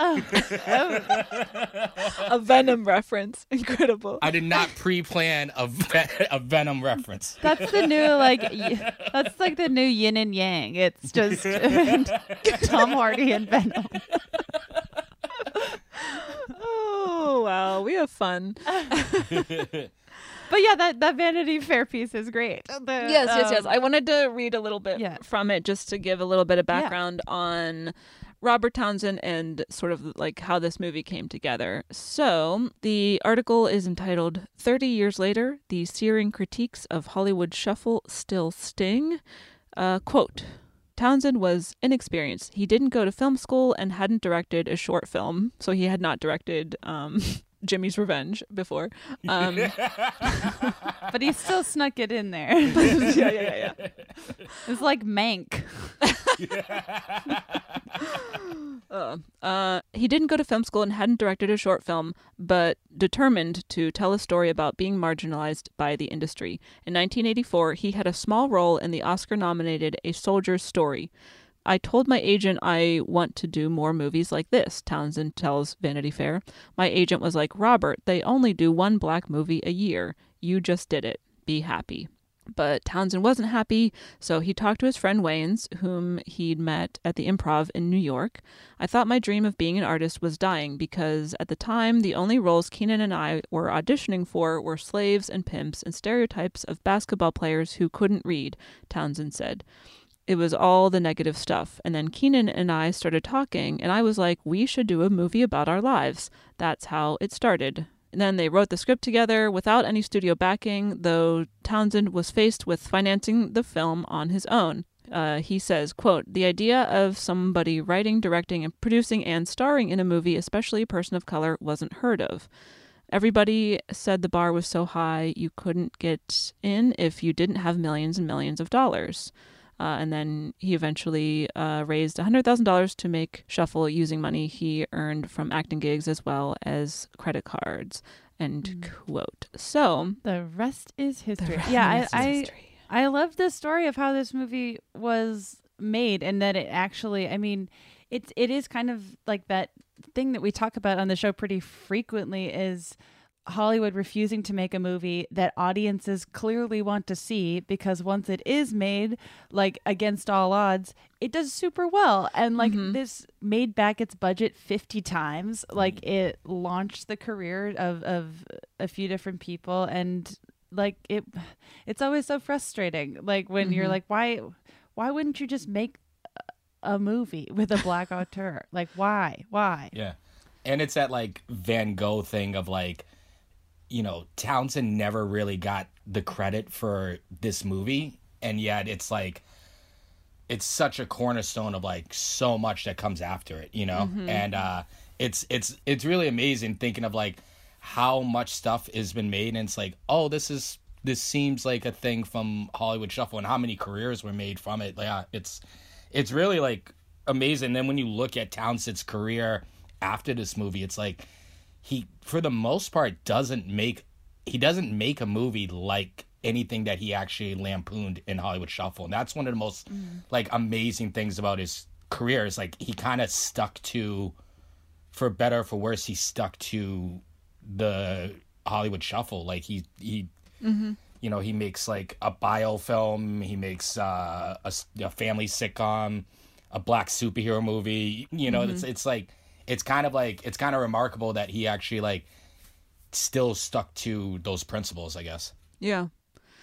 A Venom reference. Incredible. I did not pre-plan a, ve- a Venom reference. that's the new like y- that's like the new yin and yang. It's just Tom Hardy and Venom. Oh wow, we have fun. But yeah, that that Vanity Fair piece is great. The, yes, yes, yes. um, I wanted to read a little bit yeah. from it just to give a little bit of background on Robert Townsend and sort of like how this movie came together. So, the article is entitled 30 Years Later The Searing Critiques of Hollywood Shuffle Still Sting. Uh, quote Townsend was inexperienced. He didn't go to film school and hadn't directed a short film, so he had not directed um, Jimmy's Revenge before. Um, but he still snuck it in there. yeah, yeah, yeah, yeah. It's like Mank. Uh, uh, he didn't go to film school and hadn't directed a short film, but determined to tell a story about being marginalized by the industry. In 1984, he had a small role in the Oscar nominated A Soldier's Story. I told my agent I want to do more movies like this, Townsend tells Vanity Fair. My agent was like, Robert, they only do one black movie a year. You just did it. Be happy. But Townsend wasn't happy, so he talked to his friend Wayans, whom he'd met at the improv in New York. I thought my dream of being an artist was dying because at the time, the only roles Keenen and I were auditioning for were slaves and pimps and stereotypes of basketball players who couldn't read, Townsend said. It was all the negative stuff. And then Keenen and I started talking, and I was like, we should do a movie about our lives. That's how it started. And then they wrote the script together without any studio backing, though Townsend was faced with financing the film on his own. Uh, he says, quote, the idea of somebody writing, directing, and producing and starring in a movie, especially a person of color, wasn't heard of. Everybody said the bar was so high you couldn't get in if you didn't have millions and millions of dollars. Uh, and then he eventually uh, raised $100,000 to make Shuffle using money he earned from acting gigs as well as credit cards. End quote. So, The rest is history. rest yeah, is I, I. I love the story of how this movie was made and that it actually I mean it's it is kind of like that thing that we talk about on the show pretty frequently is Hollywood refusing to make a movie that audiences clearly want to see because once it is made, like against all odds, it does super well. And like mm-hmm. this made back its budget 50 times. Like it launched the career of, of a few different people and like it it's always so frustrating. Like when you're mm-hmm. like, why why wouldn't you just make a- a movie with a black auteur? Like why? Why? Yeah. And it's that like Van Gogh thing of like you know, Townsend never really got the credit for this movie, and yet it's like it's such a cornerstone of like so much that comes after it, you know? Mhm. And uh it's it's it's really amazing thinking of like how much stuff has been made and it's like, oh, this is this seems like a thing from Hollywood Shuffle and how many careers were made from it. Yeah, it's it's really like amazing. Then when you look at Townsend's career after this movie, it's like he for the most part doesn't make he doesn't make a movie like anything that he actually lampooned in Hollywood Shuffle. And that's one of the most like amazing things about his career is like he kind of stuck to for better or for worse he stuck to the Hollywood Shuffle. Like he he Mm-hmm. you know he makes like a biofilm he makes uh, a, a family sitcom a black superhero movie you know it's Mhm. it's like it's kind of like it's kind of remarkable that he actually like still stuck to those principles i guess Yeah.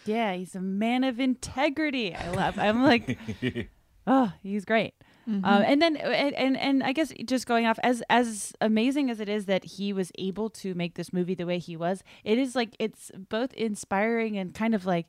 Yeah, he's a man of integrity. I love. I'm like, oh, he's great. Um, and then and, and and I guess just going off as as amazing as it is that he was able to make this movie the way he was, it is like it's both inspiring and kind of like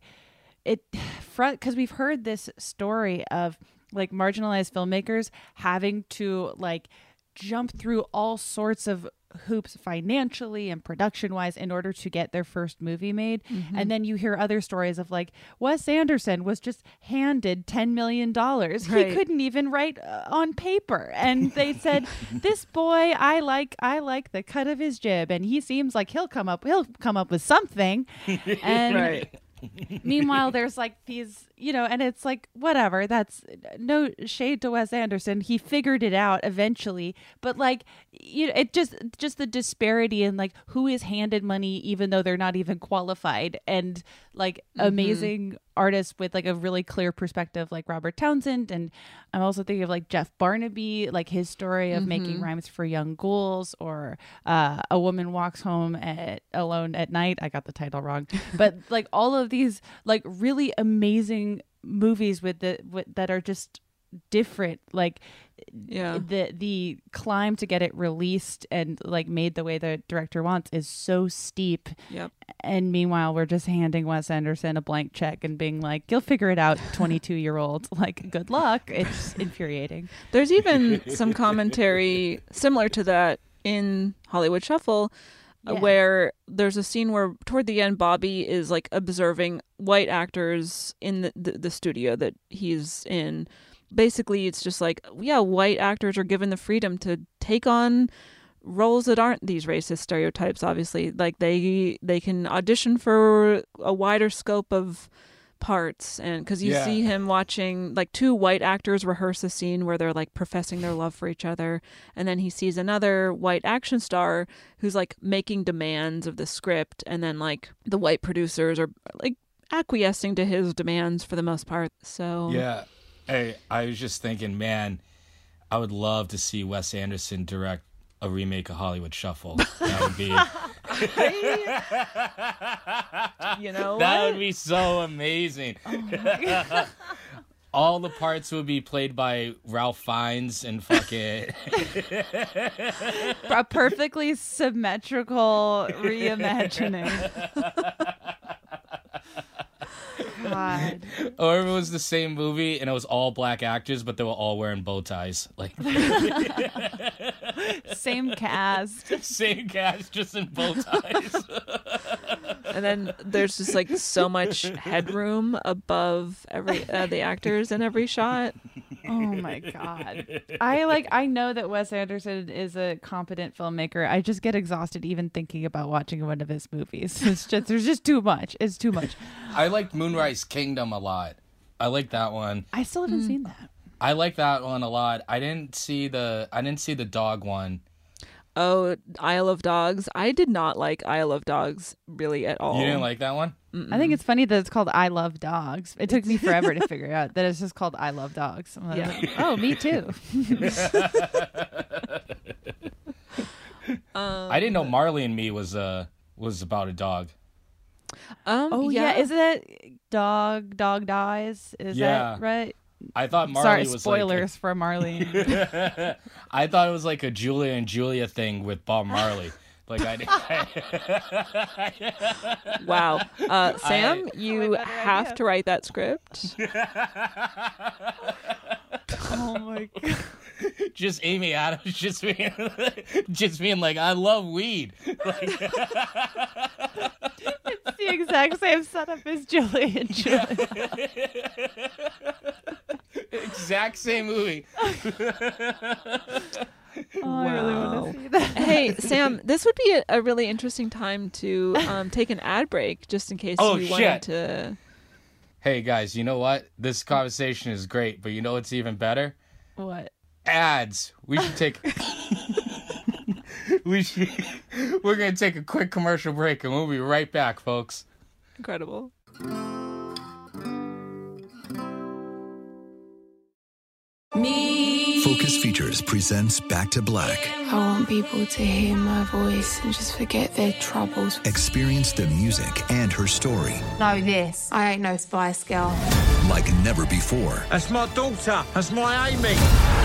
it front because we've heard this story of like marginalized filmmakers having to like jump through all sorts of hoops financially and production wise in order to get their first movie made Mhm. and then you hear other stories of like Wes Anderson was just handed 10 million dollars Right. he couldn't even write uh, on paper and they said this boy I like I like the cut of his jib and he seems like he'll come up he'll come up with something and Right. Meanwhile, there's like these, you know, and it's like whatever. That's no shade to Wes Anderson. He figured it out eventually, but like, you know, it just just the disparity in like who is handed money even though they're not even qualified, and like Mhm. amazing artists with like a really clear perspective, like Robert Townsend, and I'm also thinking of like Jeff Barnaby, like his story of making Mhm. rhymes for young ghouls, or uh, a woman walks home at alone at night. I got the title wrong, but like all of these like really amazing movies with the with, that are just different like Yeah. the the climb to get it released and like made the way the director wants is so steep Yep. and meanwhile we're just handing wes anderson a blank check and being like you'll figure it out 22 year old like good luck it's infuriating There's even some commentary similar to that in Hollywood Shuffle, uh, Yeah. where there's a scene where toward the end Bobby is like observing white actors in the, the, the studio that he's in. Basically, it's just like, yeah, white actors are given the freedom to take on roles that aren't these racist stereotypes obviously like they they can audition for a wider scope of parts and because you Yeah. see him watching like two white actors rehearse a scene where they're like professing their love for each other and then he sees another white action star who's like making demands of the script and then like the white producers are like acquiescing to his demands for the most part so Yeah. Hey, I was just thinking, man, I would love to see Wes Anderson direct a remake of Hollywood Shuffle. That would be you know that what? would be so amazing. Oh All the parts would be played by Ralph Fiennes and fucking a perfectly symmetrical reimagining god or if it was the same movie and it was all black actors, but they were all wearing bow ties. Like same cast. Same cast, just in bow ties. and then there's just like so much headroom above every uh, the actors in every shot. Oh my god. I like i know that wes anderson is a competent filmmaker. I just get exhausted even thinking about watching one of his movies. It's just there's just too much. It's too much. I liked Moonrise Kingdom a lot. I like that one. i still haven't seen that I like that one a lot. I didn't see the I didn't see the dog one. oh isle of dogs i did not like isle of dogs really at all You didn't like that one? I think it's funny that it's called I Love Dogs. It took me forever to figure out that it's just called I Love Dogs. I'm like, Yeah. Oh, me too. um, I didn't know Marley and Me was uh was about a dog. um oh yeah. yeah, isn't that dog dog dies? Is Yeah. that right? I thought Marley was. Sorry, was spoilers for Marley. I thought it was like a Julia and Julia thing with Bob Marley. Like I did. Wow. Uh, Sam, I- you have to write that script. oh my god. just Amy Adams, just being, just being like, I love weed. Like, It's the exact same setup as Julie and Julie. exact same movie. Oh, I really Wow. want to see that. hey, Sam, this would be a, a really interesting time to um, take an ad break just in case Oh, you wanted to. Hey guys, you know what? This conversation is great, but you know what's even better? What? Ads. We should take. we should. We're gonna take a quick commercial break, and we'll be right back, folks. Incredible. Focus Features presents Back to Black. I want people to hear my voice and just forget their troubles. Experience the music and her story Know this. I ain't no Spice Girl. like never before That's my daughter. That's my Amy.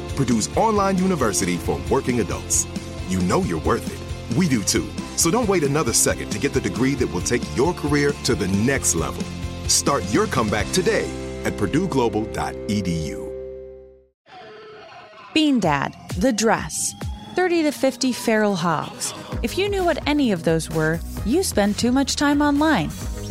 Purdue's online university for working adults. You know you're worth it. We do too. So don't wait another second to get the degree that will take your career to the next level. Start your comeback today at purdueglobal.edu. Bean Dad, The Dress, 30 to 50 Feral Hogs. If you knew what any of those were, you spend too much time online.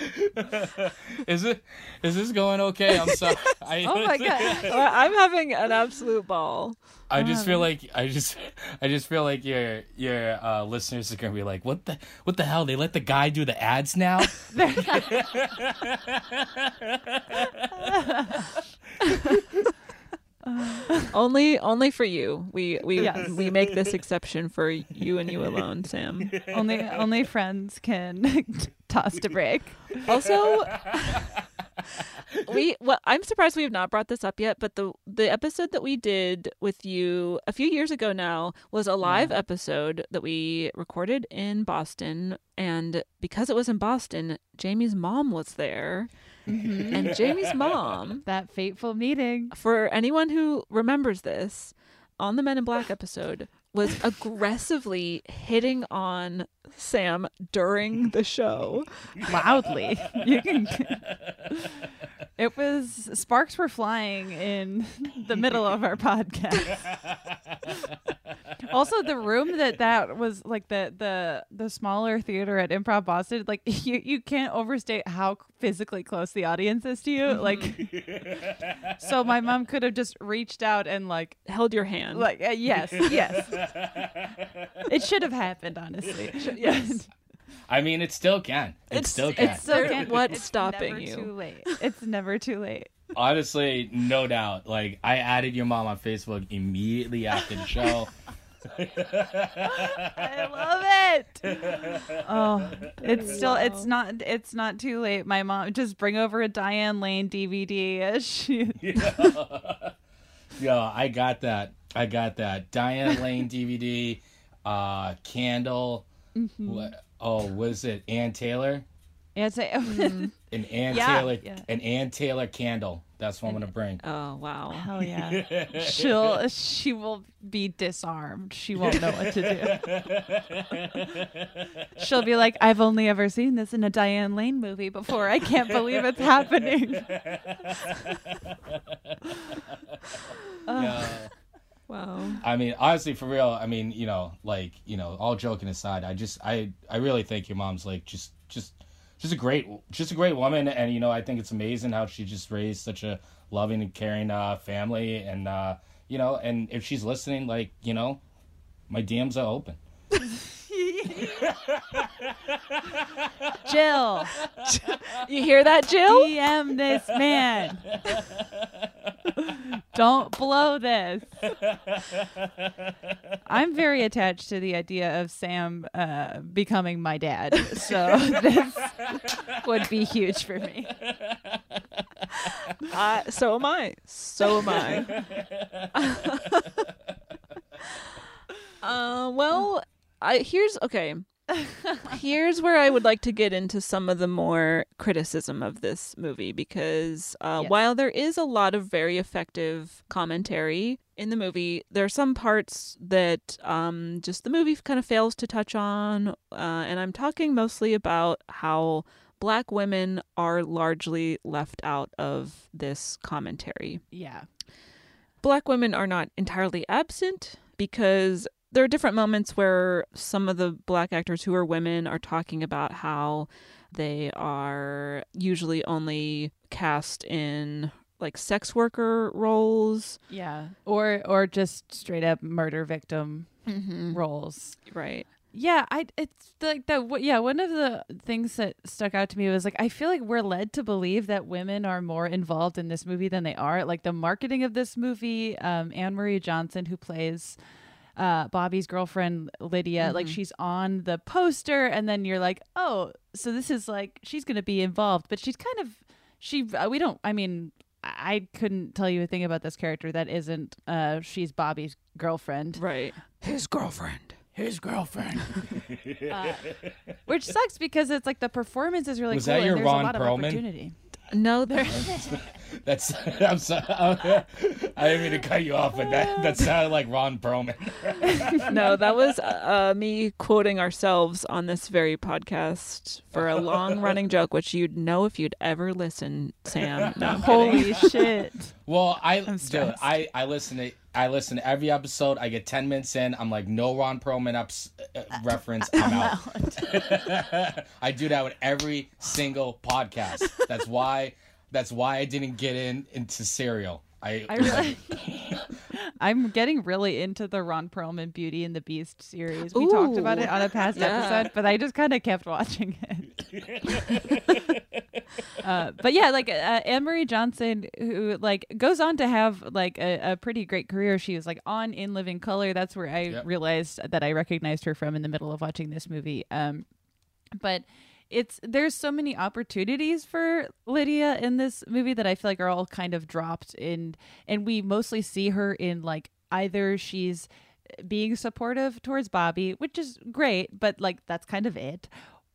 Is it? Is this going okay? I'm sorry. I, Oh my god, I'm having an absolute ball. I just feel like I just I just feel like your your uh, listeners are gonna be like, what the what the hell? They let the guy do the ads now? Only, only for you. We we Yes. we make this exception for you and you alone, Sam. only only friends can toss to break. Also, we well, I'm surprised we have not brought this up yet, but the the episode that we did with you a few years ago now was a live episode that we recorded in Boston, and because it was in Boston, Jamie's mom was there, Mm-hmm. and Jamie's mom That fateful meeting. for anyone who remembers this, on the Men in Black episode, was aggressively hitting on Sam during the show. Loudly. You can It was sparks were flying in the middle of our podcast. also, the room that that was like the the the smaller theater at Improv Boston, like you you can't overstate how physically close the audience is to you. Like, so my mom could have just reached out and like held your hand. Like, uh, yes, yes. it should have happened, honestly. Yes. I mean, it still can. It It's- still can. It's so can. What's it's stopping never you? Too late. It's never too late. Honestly, no doubt. Like, I added your mom on Facebook immediately after the show. I love it. Oh, it's still it's not it's not too late. My mom just bring over a Diane Lane DVD. She, Yo, I got that. I got that. Diane Lane DVD, uh, Candle. Mhm. What? Oh, was it Ann Taylor? it's a, An Ann Yeah, Taylor. yeah. An Ann Taylor candle. That's what I'm gonna bring. Oh wow. hell yeah. She'll she will be disarmed. She won't know what to do. She'll be like, I've only ever seen this in a Diane Lane movie before. I can't believe it's happening. Yeah. Wow. I mean, honestly, for real. I mean, you know, like, you know, all joking aside, I just, I, I really think your mom's like just, just, just a great, just a great woman, and you know, I think it's amazing how she just raised such a loving and caring uh, family, and uh, you know, and if she's listening, like, you know, my DMs are open. Jill, You hear that, Jill? DM this man. Don't blow this. I'm very attached to the idea of Sam uh, becoming my dad, so this would be huge for me. Uh, so am I. So am I. uh, well, I here's okay. Here's where I would like to get into some of the more criticism of this movie because uh, Yes. while there is a lot of very effective commentary in the movie, there are some parts that um, just the movie kind of fails to touch on. Uh, and I'm talking mostly about how black women are largely left out of this commentary Yeah. black women are not entirely absent because there are different moments where some of the black actors who are women are talking about how they are usually only cast in like sex worker roles. Yeah. Or or just straight up murder victim Mm-hmm. roles. Right. Yeah, I it's like that. Yeah, one of the things that stuck out to me was like I feel like we're led to believe that women are more involved in this movie than they are. Like the marketing of this movie, um, Anne Marie Johnson, who plays uh, Bobby's girlfriend Lydia, like Mhm. she's on the poster, and then you're like, oh, so this is like she's gonna be involved, but she's kind of she. Uh, we don't. I mean. I I couldn't tell you a thing about this character that isn't uh she's Bobby's girlfriend. Right. His girlfriend. His girlfriend. Uh, which sucks because it's like the performance is really Was cool that and your there's Ron a lot Perlman? Of opportunity. No, there. That's. I'm sorry. I didn't mean to cut you off, but that that sounded like Ron Perlman. no, that was uh, me quoting ourselves on this very podcast for a long running joke, which you'd know if you'd ever listen, Sam. No, Holy shit. Well, I I'm dude. I I listen to I listen to every episode. I get ten minutes in. I'm like, no Ron Perlman ups, uh, reference. I'm out. I do that with every single podcast. That's why. That's why I didn't get in into Serial. I, I really I'm getting really into the Ron Perlman Beauty and the Beast series. We talked about it on a past yeah. episode, but I just kind of kept watching it. uh, but yeah, like uh, Anne Marie Johnson, who like goes on to have like a, a pretty great career. She was like on In Living Color. That's where I Yep. realized that I recognized her from in the middle of watching this movie. Um, but it's there's so many opportunities for Lydia in this movie that I feel like are all kind of dropped in and we mostly see her in like either she's being supportive towards Bobby, which is great, but like that's kind of it.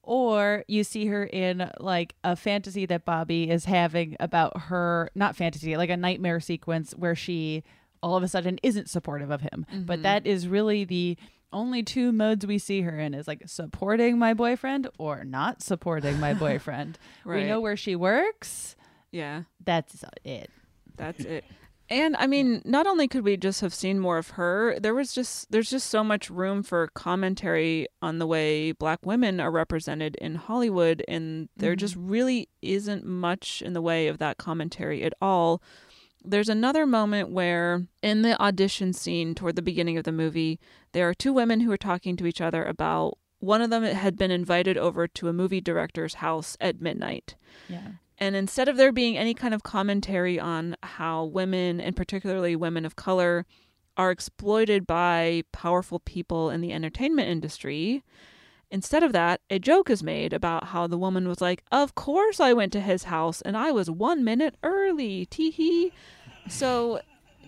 Or you see her in like a fantasy that Bobby is having about her, not fantasy, like a nightmare sequence where she all of a sudden isn't supportive of him. But Mhm. that is really the only two modes we see her in is like supporting my boyfriend or not supporting my boyfriend. We know where she works Yeah. That's it. That's it. And I mean, not only could we just have seen more of her, there was just there's just so much room for commentary on the way black women are represented in Hollywood and there mm-hmm. just really isn't much in the way of that commentary at all. There's another moment where in the audition scene toward the beginning of the movie, there are two women who are talking to each other about one of them had been invited over to a movie director's house at midnight. Yeah. And instead of there being any kind of commentary on how women, and particularly women of color, are exploited by powerful people in the entertainment industry, instead of that, a joke is made about how the woman was like, Of course I went to his house and I was one minute early. Tee hee. So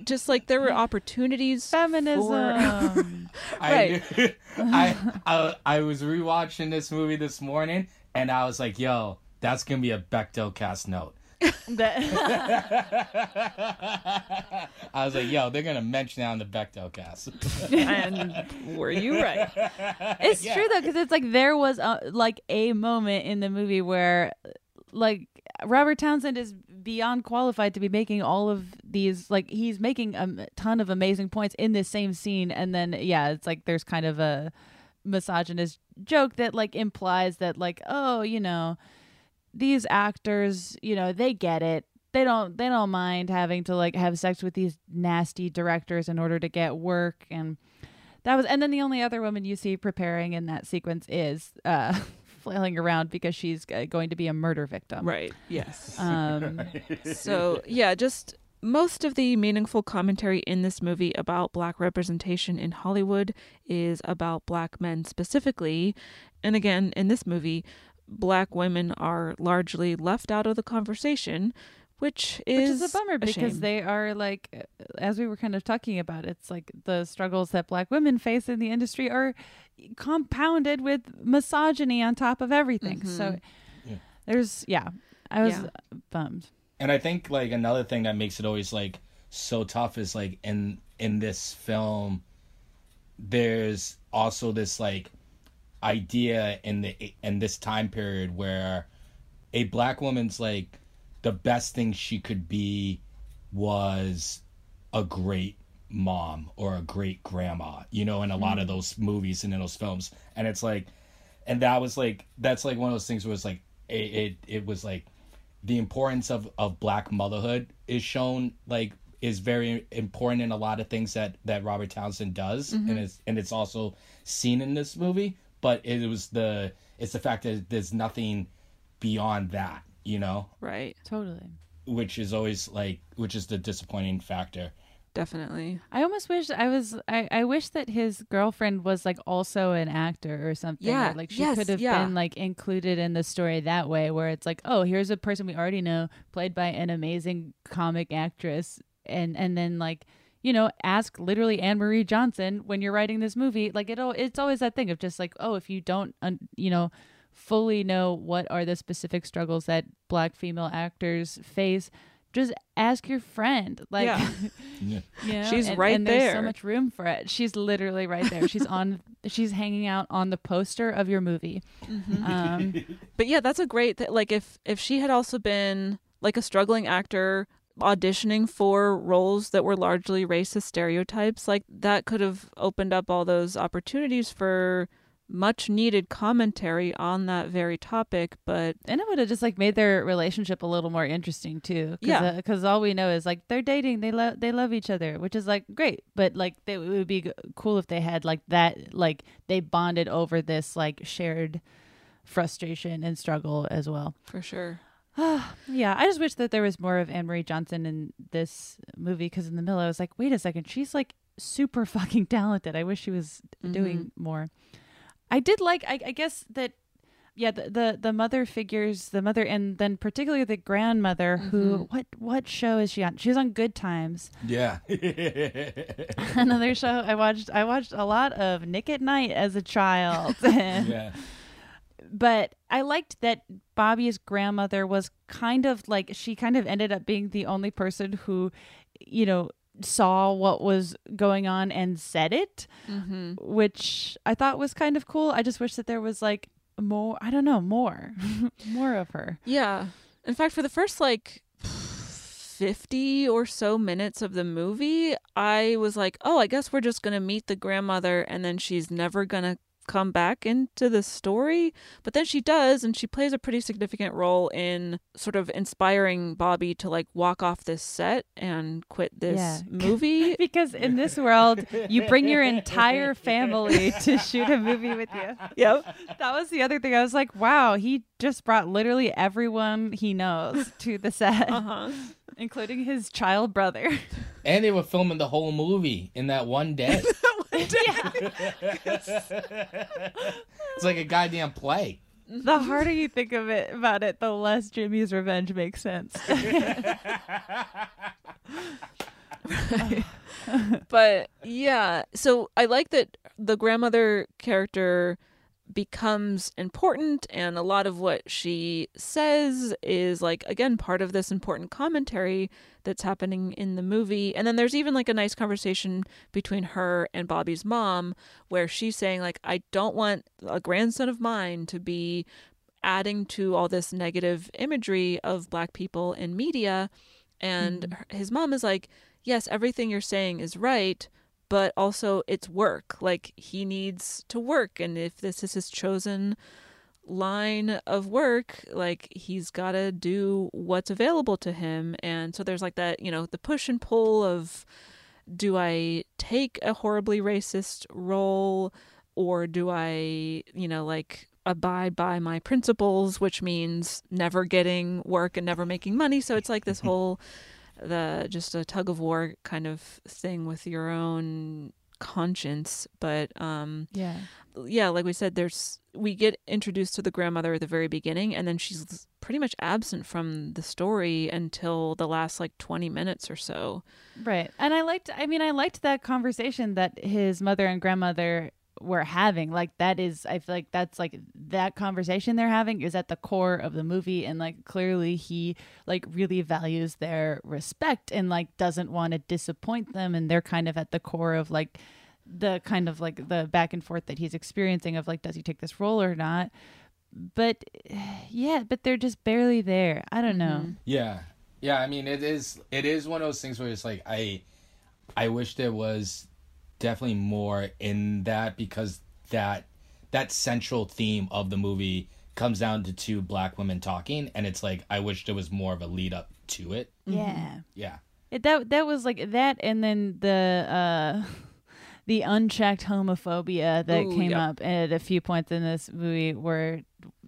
just like there were opportunities Feminism. for right. I, I, I I was rewatching this movie this morning, and I was like, "Yo, that's gonna be a Bechdel cast note." I was like, "Yo, they're gonna mention that on the Bechdel cast." and were you right? It's Yeah. true though, because it's like there was a, like a moment in the movie where, like, Robert Townsend is beyond qualified to be making all of these. Like, he's making a ton of amazing points in this same scene, and then yeah, it's like there's kind of a misogynist joke that like implies that like, oh, you know, these actors, you know, they get it. They don't they don't mind having to like have sex with these nasty directors in order to get work and that was and then the only other woman you see preparing in that sequence is uh flailing around because she's uh, going to be a murder victim. Right. Yes. Um So, yeah, just most of the meaningful commentary in this movie about black representation in Hollywood is about black men specifically. And again, in this movie, black women are largely left out of the conversation, which which is, is a bummer because shame. they are like as we were kind of talking about it's like the struggles that black women face in the industry are compounded with misogyny on top of everything so mm-hmm. there's yeah i was Yeah. bummed and I think like another thing that makes it always like so tough is like in in this film there's also this like idea in the in this time period where a black woman's like the best thing she could be was a great mom or a great grandma you know in a lot of mm-hmm. those movies and in those films. And it's like and that was like that's like one of those things where it's like it it, it was like the importance of of black motherhood is shown like is very important in a lot of things that that Robert Townsend does. Mm-hmm. And it's and it's also seen in this movie but it was the it's the fact that there's nothing beyond that you know right. totally which is always like which is the disappointing factor Definitely. I almost wish I was. I, I wish that his girlfriend was like also an actor or something. or, Yeah, like she yes, could have yeah. been like included in the story that way, where it's like, oh, here's a person we already know, played by an amazing comic actress, and and then like, you know, ask literally Anne Marie Johnson when you're writing this movie. Like it, al- it's always that thing of just like, oh, if you don't, un- you know, fully know what are the specific struggles that black female actors face. Just ask your friend. Like, Yeah. yeah. you know, She's and, right and there's so much room for it. She's literally right there. She's on. She's hanging out on the poster of your movie. Um, But yeah, that's a great th- like if if she had also been like a struggling actor auditioning for roles that were largely racist stereotypes, like that could have opened up all those opportunities for much needed commentary on that very topic, but and it would have just like made their relationship a little more interesting too. Cause, Yeah. Uh, because all we know is like they're dating. They love. They love each other, which is like great. But like they, it would be cool if they had like that. Like they bonded over this like shared frustration and struggle as well. for sure. Yeah, I just wish that there was more of Anne Marie Johnson in this movie because in the middle I was like, wait a second, she's like super fucking talented. I wish she was mm-hmm. doing more. I did like, I, I guess that, yeah, the, the the mother figures, the mother, and then particularly the grandmother. Who mm-hmm. what what show is she on? She's on Good Times, yeah another show I watched. I watched a lot of Nick at Night as a child. yeah but I liked that Bobby's grandmother was kind of like she kind of ended up being the only person who, you know, saw what was going on and said it, mm-hmm. which I thought was kind of cool. I just wish that there was like more, I don't know, more, more of her. Yeah. In fact, for the first like 50 or so minutes of the movie, I was like, oh, I guess we're just going to meet the grandmother and then she's never going to come back into the story. But then she does, and she plays a pretty significant role in sort of inspiring Bobby to like walk off this set and quit this Yeah. movie. because in this world, you bring your entire family to shoot a movie with you. Yep. That was the other thing. I was like, wow, he just brought literally everyone he knows to the set, Uh-huh. including his child brother. And they were filming the whole movie in that one day. it's like a goddamn play. the harder you think of it about it, the less Jimmy's revenge makes sense. but yeah, so I like that the grandmother character becomes important and a lot of what she says is like again part of this important commentary that's happening in the movie. And then there's even like a nice conversation between her and Bobby's mom where she's saying like I don't want a grandson of mine to be adding to all this negative imagery of black people in media. And mm-hmm. her- his mom is like yes everything you're saying is right but also it's work. Like he needs to work and if this is his chosen line of work like he's got to do what's available to him. And so there's like that you know the push and pull of do i take a horribly racist role or do i you know like abide by my principles which means never getting work and never making money? So it's like this whole the just a tug of war kind of thing with your own conscience but um yeah. yeah like we said there's we get introduced to the grandmother at the very beginning and then she's pretty much absent from the story until the last like 20 minutes or so Right. And I liked I mean I liked that conversation that his mother and grandmother were having. Like that is I feel like that's like that conversation they're having is at the core of the movie and like clearly he like really values their respect and like doesn't want to disappoint them and they're kind of at the core of like the kind of like the back and forth that he's experiencing of like does he take this role or not. But yeah, but they're just barely there. I don't know. Mm-hmm. Yeah. Yeah, I mean it is it is one of those things where it's like I I wish there was definitely more in that because that that central theme of the movie comes down to two black women talking and it's like I wish there was more of a lead up to it. Yeah. Yeah. It, that that was like that, and then the uh, the unchecked homophobia that Ooh, came yep. up at a few points in this movie were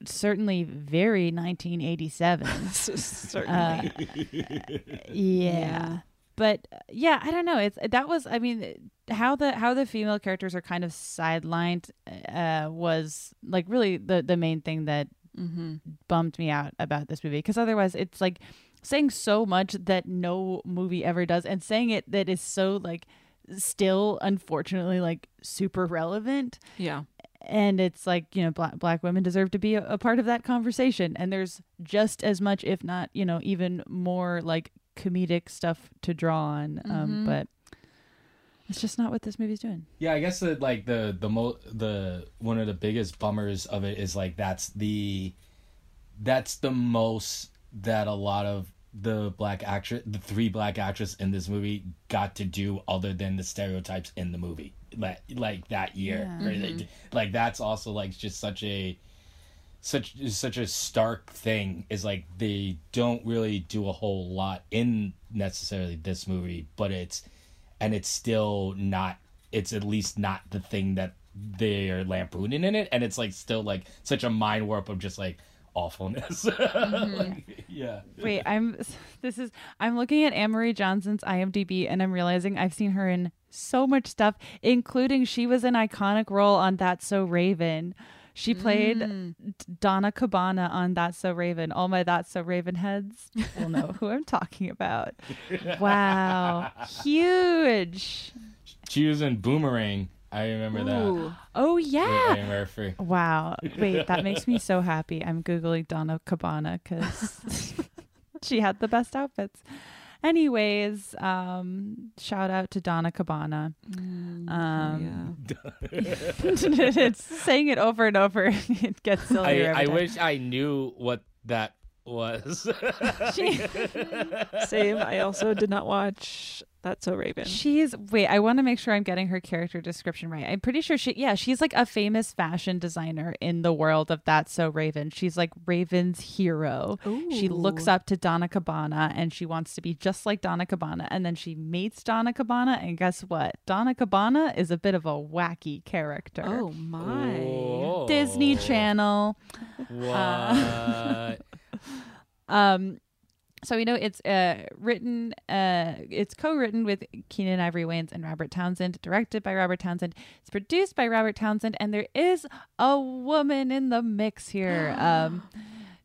certainly very 1987. certainly yeah. Yeah. But uh, yeah, I don't know. It's that was I mean how the how the female characters are kind of sidelined uh was like really the the main thing that mm-hmm. bummed me out about this movie. Because otherwise it's like saying so much that no movie ever does and saying it that is so like still unfortunately like super relevant. Yeah. And it's like you know black black women deserve to be a, a part of that conversation. And there's just as much if not you know even more like comedic stuff to draw on. Um Mhm. but it's just not what this movie's doing Yeah, I guess that like the the mo the one of the biggest bummers of it is like that's the that's the most that a lot of the black actress the three black actresses in this movie got to do other than the stereotypes in the movie like like that year Yeah. Right? Like, mm-hmm. like that's also like just such a such such a stark thing is like they don't really do a whole lot in necessarily this movie but it's and it's still not it's at least not the thing that they are lampooning in it. And it's like still like such a mind warp of just like awfulness. Like, yeah. Wait, I'm this is I'm looking at Anne-Marie Johnson's IMDb and I'm realizing I've seen her in so much stuff, including she was an iconic role on That's So Raven. She played Mm. Donna Cabonna on That's So Raven. All my That's So Raven heads will know who I'm talking about. Wow. Huge. she was in boomerang i remember that Oh with yeah. Eddie Murphy. Wow. Wait, that makes me so happy. I'm Googling Donna Cabonna because she had the best outfits. Anyways, um, shout out to Donna Cabonna. Mm, Um, yeah. it's saying it over and over. it gets sillier. I, every I time. wish I knew what that was. Same. I also did not watch That's So Raven. She's wait, I want to make sure I'm getting her character description right. I'm pretty sure she yeah, she's like a famous fashion designer in the world of That's So Raven. She's like Raven's hero. She looks up to Donna Cabonna and she wants to be just like Donna Cabonna and then she meets Donna Cabonna and guess what? Donna Cabonna is a bit of a wacky character. Oh my. Disney Channel. What? Um, so we know it's uh, written, uh, it's co-written with Keenen Ivory Wayans and Robert Townsend, directed by Robert Townsend. It's produced by Robert Townsend, and there is a woman in the mix here. um,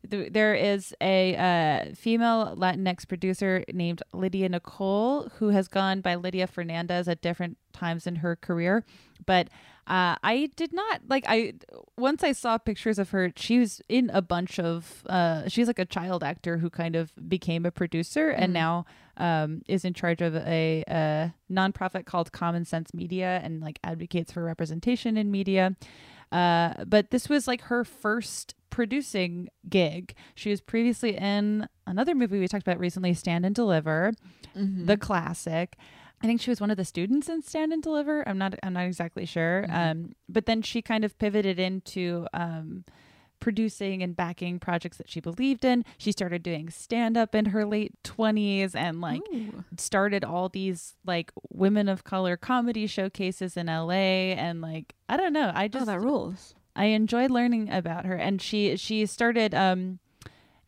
th- there is a uh, female Latinx producer named Lydia Nicole who has gone by Lydia Fernandez at different times in her career, but uh, I did not like I once I saw pictures of her. She was in a bunch of. Uh, she's like a child actor who kind of became a producer and Mhm. now um, is in charge of a, a nonprofit called Common Sense Media and like advocates for representation in media. Uh, but this was like her first producing gig. She was previously in another movie we talked about recently, Stand and Deliver, Mhm. the classic. I think she was one of the students in Stand and Deliver. I'm not I'm not exactly sure. Um, but then she kind of pivoted into um, producing and backing projects that she believed in. She started doing stand up in her late 20s and like started all these like women of color comedy showcases in LA and like I don't know, I just that rules. I enjoyed learning about her and she she started um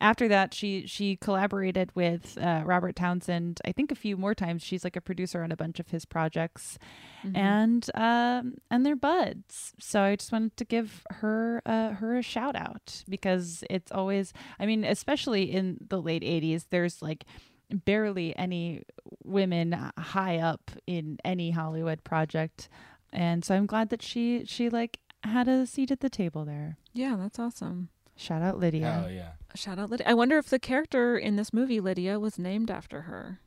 after that she she collaborated with uh, Robert Townsend I think a few more times. She's like a producer on a bunch of his projects. Mhm. and um and they're buds. So I just wanted to give her uh her a shout out because it's always I mean especially in the late 80s there's like barely any women high up in any Hollywood project. And so I'm glad that she she like had a seat at the table there. Yeah, that's awesome. Shout out Lydia Oh yeah. Shout out Lydia. I wonder if the character in this movie, Lydia, was named after her.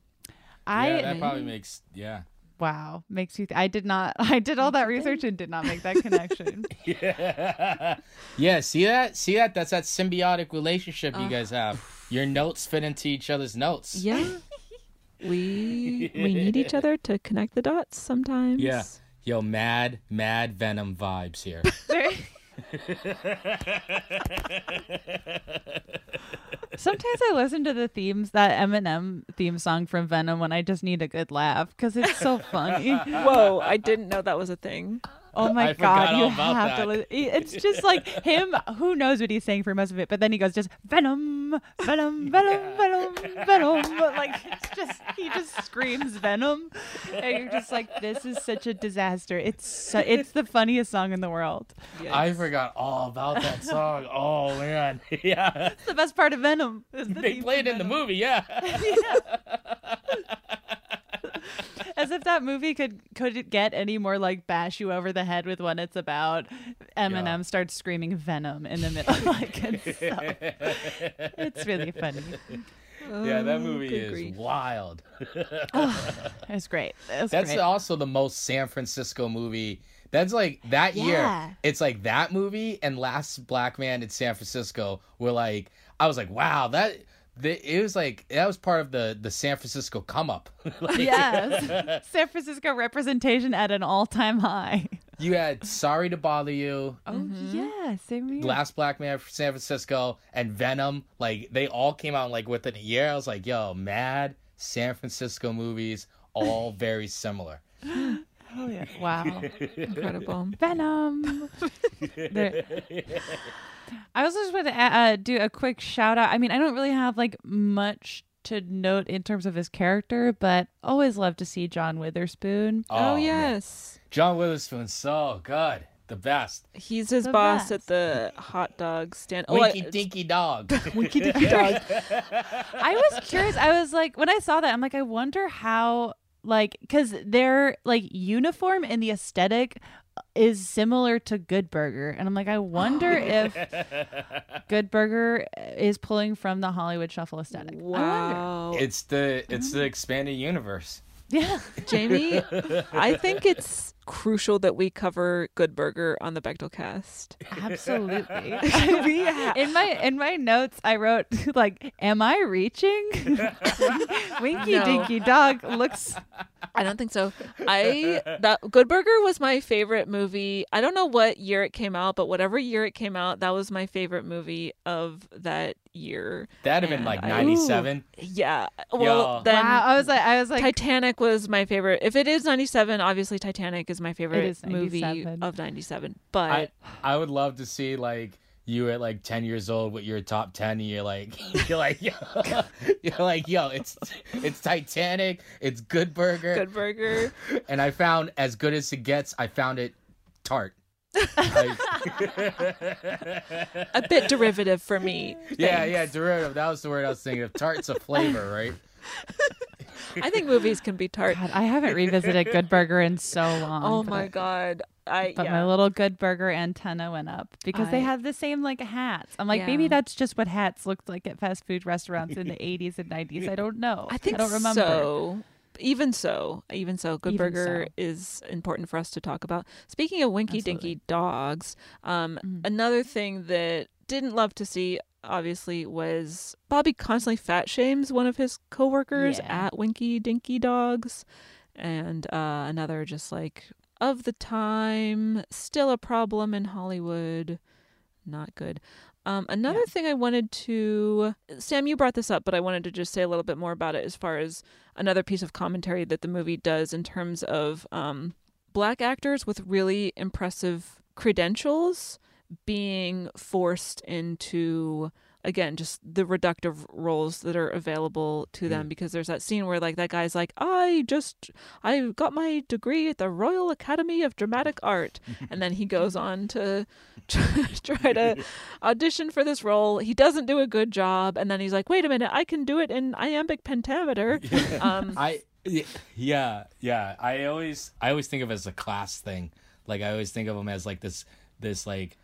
I yeah, that probably makes yeah. wow makes you th- I did not I did all that research and did not make that connection Yeah. yeah, see that? See that? That's that symbiotic relationship you Uh. guys have. Your notes fit into each other's notes. Yeah. we we need each other to connect the dots sometimes. Yeah. Yo, mad, mad Venom vibes here. Sometimes I listen to the themes, that Eminem theme song from Venom, when I just need a good laugh because it's so funny. Whoa, I didn't know that was a thing. Oh my I god, you all about have to listen. It's just like him. Who knows what he's saying for most of it? But then he goes just Venom, Venom, Venom, Venom, Venom. But like it's just he just screams Venom, and you're just like, this is such a disaster. It's so, it's the funniest song in the world. I forgot all about that song. Oh man. yeah. It's the best part of Venom. is the They played from in the Venom. movie, yeah. As if that movie could could get any more like bash you over the head with what it's about. Eminem starts screaming Venom in the middle. like it's, so, it's really funny. yeah, that Oh, movie good is grief. wild. Oh, it was great. It was That's great. also the most San Francisco movie. That's like that Yeah. year. It's like that movie and Last Black Man in San Francisco were like I was like, wow, that the, it was like that was part of the the San Francisco come up. Like, yes. San Francisco representation at an all time high. you had Sorry to Bother You, Oh mm-hmm. yeah, same here. Last Black Man from San Francisco, and Venom. Like they all came out like within a year. I was like, yo, mad San Francisco movies, all very similar. Oh yeah. Wow. Incredible. Venom. There- I also just want to uh, do a quick shout out. I mean, I don't really have like much to note in terms of his character, but always love to see John Witherspoon. Oh, man. yes. John Witherspoon, so good, the best. He's his The boss best. at the hot dog stand. Oh, I- Winky Dinky Dog. Winky Dinky Dog. I was curious. I was like, when I saw that, I'm like, I wonder how, like, because their like uniform and the aesthetic is similar to Good Burger, and I'm like, I wonder oh. if Good Burger is pulling from the Hollywood Shuffle aesthetic. Wow. It's the it's the mm-hmm. expanded universe. Yeah. Jamie, I think it's crucial that we cover Good Burger on the Bechdel cast. Absolutely. we ha- in my in my notes I wrote like am I reaching? Winky No. Dinky Dog looks I don't think so. I that Good Burger was my favorite movie. I don't know what year it came out, but whatever year it came out, that was my favorite movie of that year. That'd have been like 97. Yeah. Well, Yo. then Wow, I was like I was like Titanic was my favorite. If it is 97, obviously Titanic is my favorite is movie of 97. But I I would love to see like you at like 10 years old with your top 10 and you're like you're like yo, you're like yo it's it's Titanic it's Good Burger Good Burger. and I found as good as it gets I found it tart Like- a bit derivative for me. yeah Thanks. yeah derivative that was the word I was thinking of tart's a flavor right I think movies can be tart. God, I haven't revisited Good Burger in so long. Oh my god. I But yeah. my little Good Burger antenna went up because they I- had the same like hats. I'm like, maybe that's just what hats looked like at fast food restaurants in the 80s and 90s. I don't know. I think I don't remember. so. Even so, even so, Good Even Burger so. is important for us to talk about. Speaking of Winky Dinky dogs, um, another thing that didn't love to see, obviously, was Bobby constantly fat shames one of his coworkers Yeah. at Winky Dinky Dogs, and uh, another just like of the time, still a problem in Hollywood, not good. Um, another thing I wanted to, Sam, you brought this up, but I wanted to just say a little bit more about it as far as another piece of commentary that the movie does in terms of um, black actors with really impressive credentials being forced into again just the reductive roles that are available to them because there's that scene where like that guy's like i just i got my degree at the royal academy of dramatic art. And then he goes on to try to audition for this role. He doesn't do a good job. And then he's like wait a minute i can do it in iambic pentameter. Um I yeah yeah. I always I always think of it as a class thing. Like I always think of him as like this this like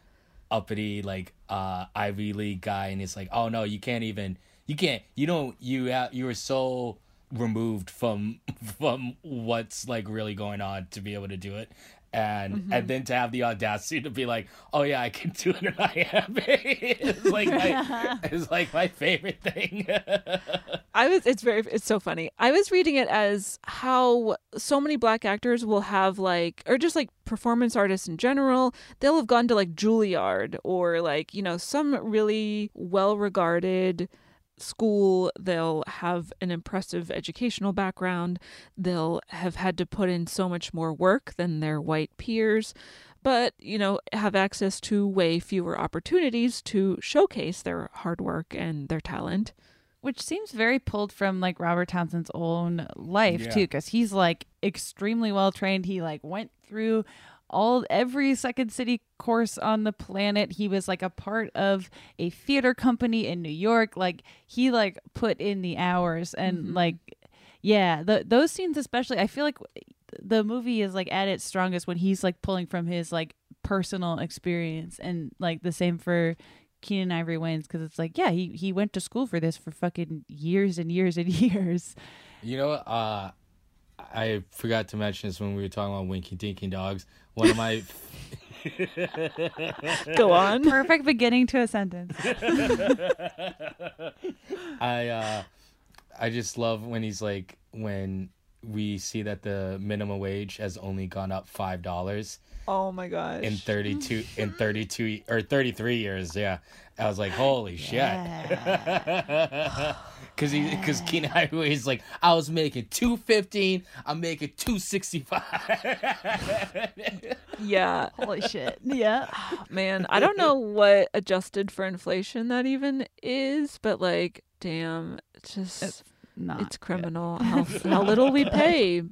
uppity like uh Ivy League guy and it's like oh no you can't even you can't you don't you ha- you are so removed from from what's like really going on to be able to do it and mm-hmm. and then to have the audacity to be like oh yeah I can do it and I am it's like my, it's like my favorite thing. I was it's very it's so funny. I was reading it as how so many black actors will have like or just like performance artists in general, they'll have gone to like Juilliard or like, you know, some really well-regarded school, they'll have an impressive educational background, they'll have had to put in so much more work than their white peers, but, you know, have access to way fewer opportunities to showcase their hard work and their talent. Which seems very pulled from like Robert Townsend's own life Yeah. too, because he's like extremely well trained. He like went through all every second city course on the planet. He was like a part of a theater company in New York. Like he like put in the hours and like yeah, the those scenes especially. I feel like the movie is like at its strongest when he's like pulling from his like personal experience and like the same for Keenen Ivory Wayans because it's like yeah he he went to school for this for fucking years and years and years. You know, uh, I forgot to mention this when we were talking about Winky Dinky Dogs. One of my Go on. Perfect beginning to a sentence. I uh I just love when he's like when we see that the minimum wage has only gone up five dollars Oh my gosh. in thirty two in thirty two or thirty three years. Yeah, I was like, holy shit. Cause he, cause Keenen Ivory is like, I was making two fifteen, I'm making two sixty five. yeah. Holy shit! Yeah. Man, I don't know what adjusted for inflation that even is, but like, damn, just It's not it's criminal how, how little we pay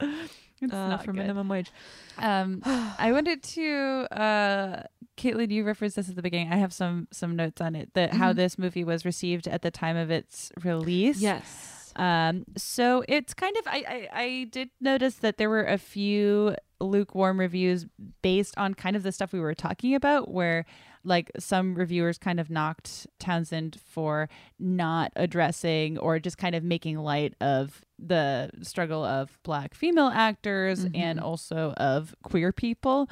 It's uh, not for good. minimum wage. Um, I wanted to, uh, Caitlin, you referenced this at the beginning. I have some some notes on it that how this movie was received at the time of its release. Yes. Um, so it's kind of I, I I did notice that there were a few lukewarm reviews based on kind of the stuff we were talking about where like some reviewers kind of knocked Townsend for not addressing or just kind of making light of the struggle of black female actors Mm-hmm. and also of queer people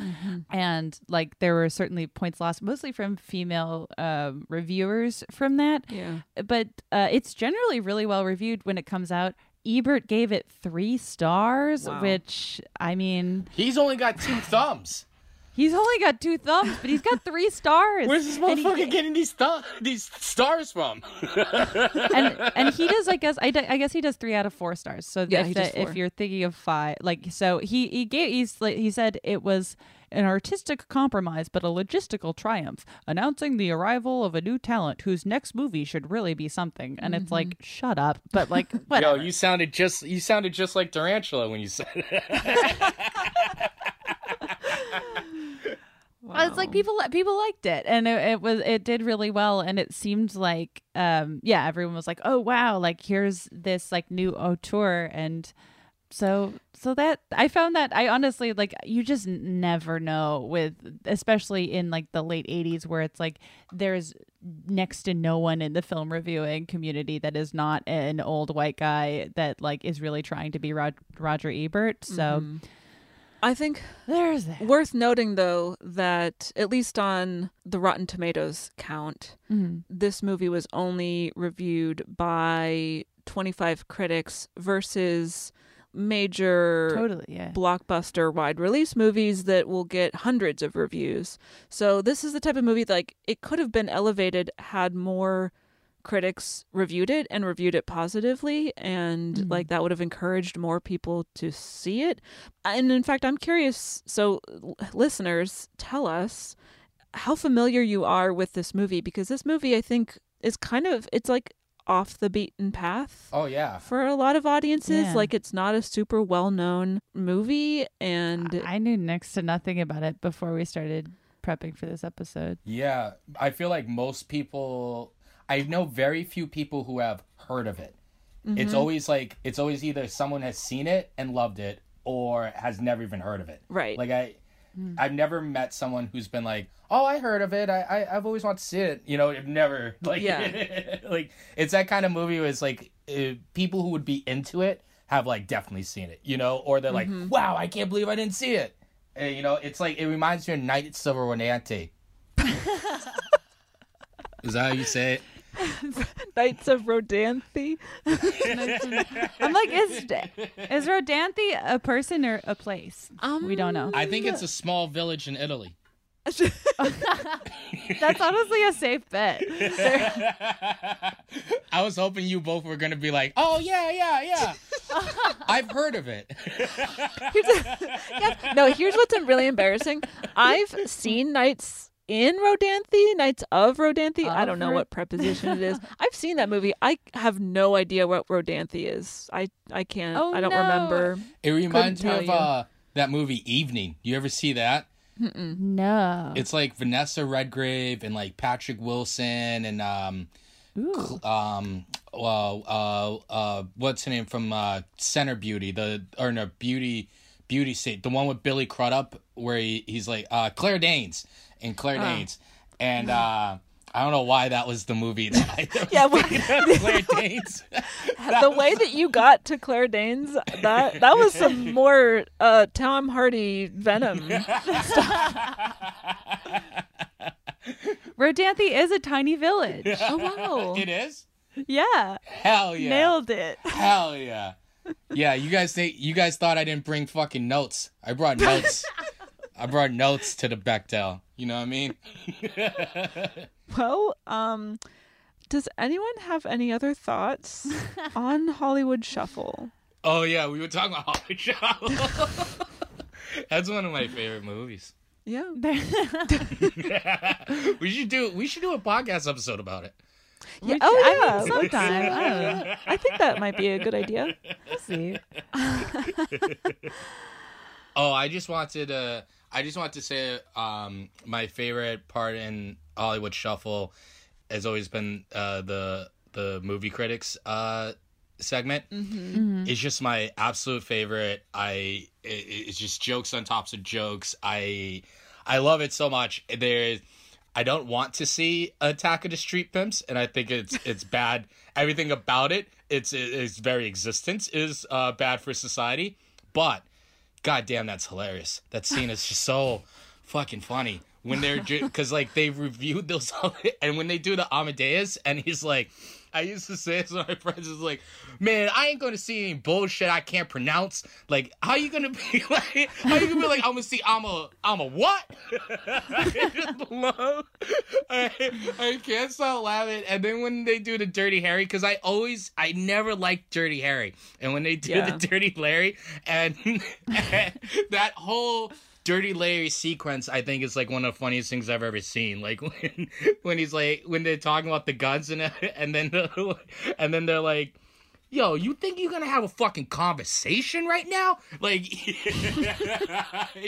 and like there were certainly points lost mostly from female um, reviewers from that Yeah. but uh, it's generally really well reviewed when it comes out ebert gave it three stars Wow. which i mean He's only got two thumbs. He's only got two thumbs but he's got three stars. Where's this And he- motherfucker getting these th- these stars from? and and he does i guess I guess he does three out of four stars. So Yeah, if, he does the- if you're thinking of five like so he he gave he's like he said it was an artistic compromise but a logistical triumph announcing the arrival of a new talent whose next movie should really be something. And it's like mm-hmm. shut up. But like whatever Yo, you sounded just you sounded just like Tarantula when you said it. Well, It's like people people liked it, and it, it was it did really well, and it seemed like um yeah everyone was like oh wow like here's this like new auteur, and so so that I found that I honestly like you just never know with especially in like the late '80s where it's like there's next to no one in the film reviewing community that is not an old white guy that like is really trying to be Rod- Roger Ebert, so. I think There's that. worth noting though that at least on the Rotten Tomatoes count, mm-hmm. this movie was only reviewed by 25 critics versus major Totally, yeah. blockbuster wide release movies that will get hundreds of reviews. So this is the type of movie that, like it could have been elevated had more critics reviewed it and reviewed it positively and mm-hmm. like that would have encouraged more people to see it. And in fact, I'm curious so listeners, tell us how familiar you are with this movie because this movie I think is kind of it's like off the beaten path Oh yeah. for a lot of audiences. Yeah. Like it's not a super well known movie, and I knew next to nothing about it before we started prepping for this episode. Yeah, I feel like most people I know very few people who have heard of it. It's always like it's always either someone has seen it and loved it or has never even heard of it. Right. Like I I've never met someone who's been like, "Oh, I heard of it. I, I I've always wanted to see it." You know, I've never like Yeah. like it's that kind of movie where it's like uh, people who would be into it have like definitely seen it, you know, or they're like, "Wow, I can't believe I didn't see it." Uh, you know, it's like it reminds me of Nights of Renante. Is that how you say it? Nights of Rodanthe. I'm like, is is Rodanthe a person or a place? Um, we don't know. I think it's a small village in Italy. That's honestly a safe bet. I was hoping you both were gonna be like, "Oh yeah, yeah, yeah, I've heard of it." no, here's what's really embarrassing. I've seen Nights in Rodanthe, Nights of Rodanthe. I don't know Of what preposition it is. I've seen that movie. I have no idea what Rodanthe is. I I can't. Oh, I don't no. remember. It reminds me of uh, that movie Evening. You ever see that? No. It's like Vanessa Redgrave and like Patrick Wilson and um, cl- um, well, uh, uh, what's her name from uh, Center Beauty? The or no Beauty, Beauty State, the one with Billy Crudup, where he, he's like uh, Claire Danes and Claire Danes, and uh, I don't know why that was the movie that I Yeah, well- Claire Danes. the way that you got to Claire Danes, that that was some more uh, Tom Hardy Venom. Rodanthe is a tiny village. oh wow! it is. Yeah. Hell yeah! Nailed it. Hell yeah. Yeah, you guys think you guys thought I didn't bring fucking notes. I brought notes. I brought notes to the Bechdel. You know what I mean? Well, um, does anyone have any other thoughts on Hollywood Shuffle? Oh yeah, we were talking about Hollywood Shuffle. That's one of my favorite movies. Yeah. We should do we should do a podcast episode about it. Yeah. Which- Oh I yeah. mean, sometime. I. I think that might be a good idea. We'll see. Oh, I just wanted to I just want to say um my favorite part in Hollywood Shuffle has always been uh the the movie critics uh segment. It's just my absolute favorite. I it, it's just jokes on tops of jokes. I I love it so much. There's I don't want to see Attack of the Street Pimps, and I think it's it's bad. Everything about it, its its very existence is uh, bad for society. But god damn, that's hilarious. That scene is just so fucking funny when they're because like they reviewed those and when they do the Amadeus and he's like I used to say to my friends is like, man, I ain't gonna see any bullshit I can't pronounce. Like, how you gonna be like? How you gonna be like? I'm gonna see I'm a I'm a what? I just love. I, I can't stop laughing. And then when they do the Dirty Harry, because I always I never liked Dirty Harry, and when they do Yeah. the Dirty Larry, and, and that whole Dirty Larry sequence, I think is like one of the funniest things I've ever seen. Like when when he's like when they're talking about the guns and and then and then they're like, "Yo, you think you're gonna have a fucking conversation right now?" Like, I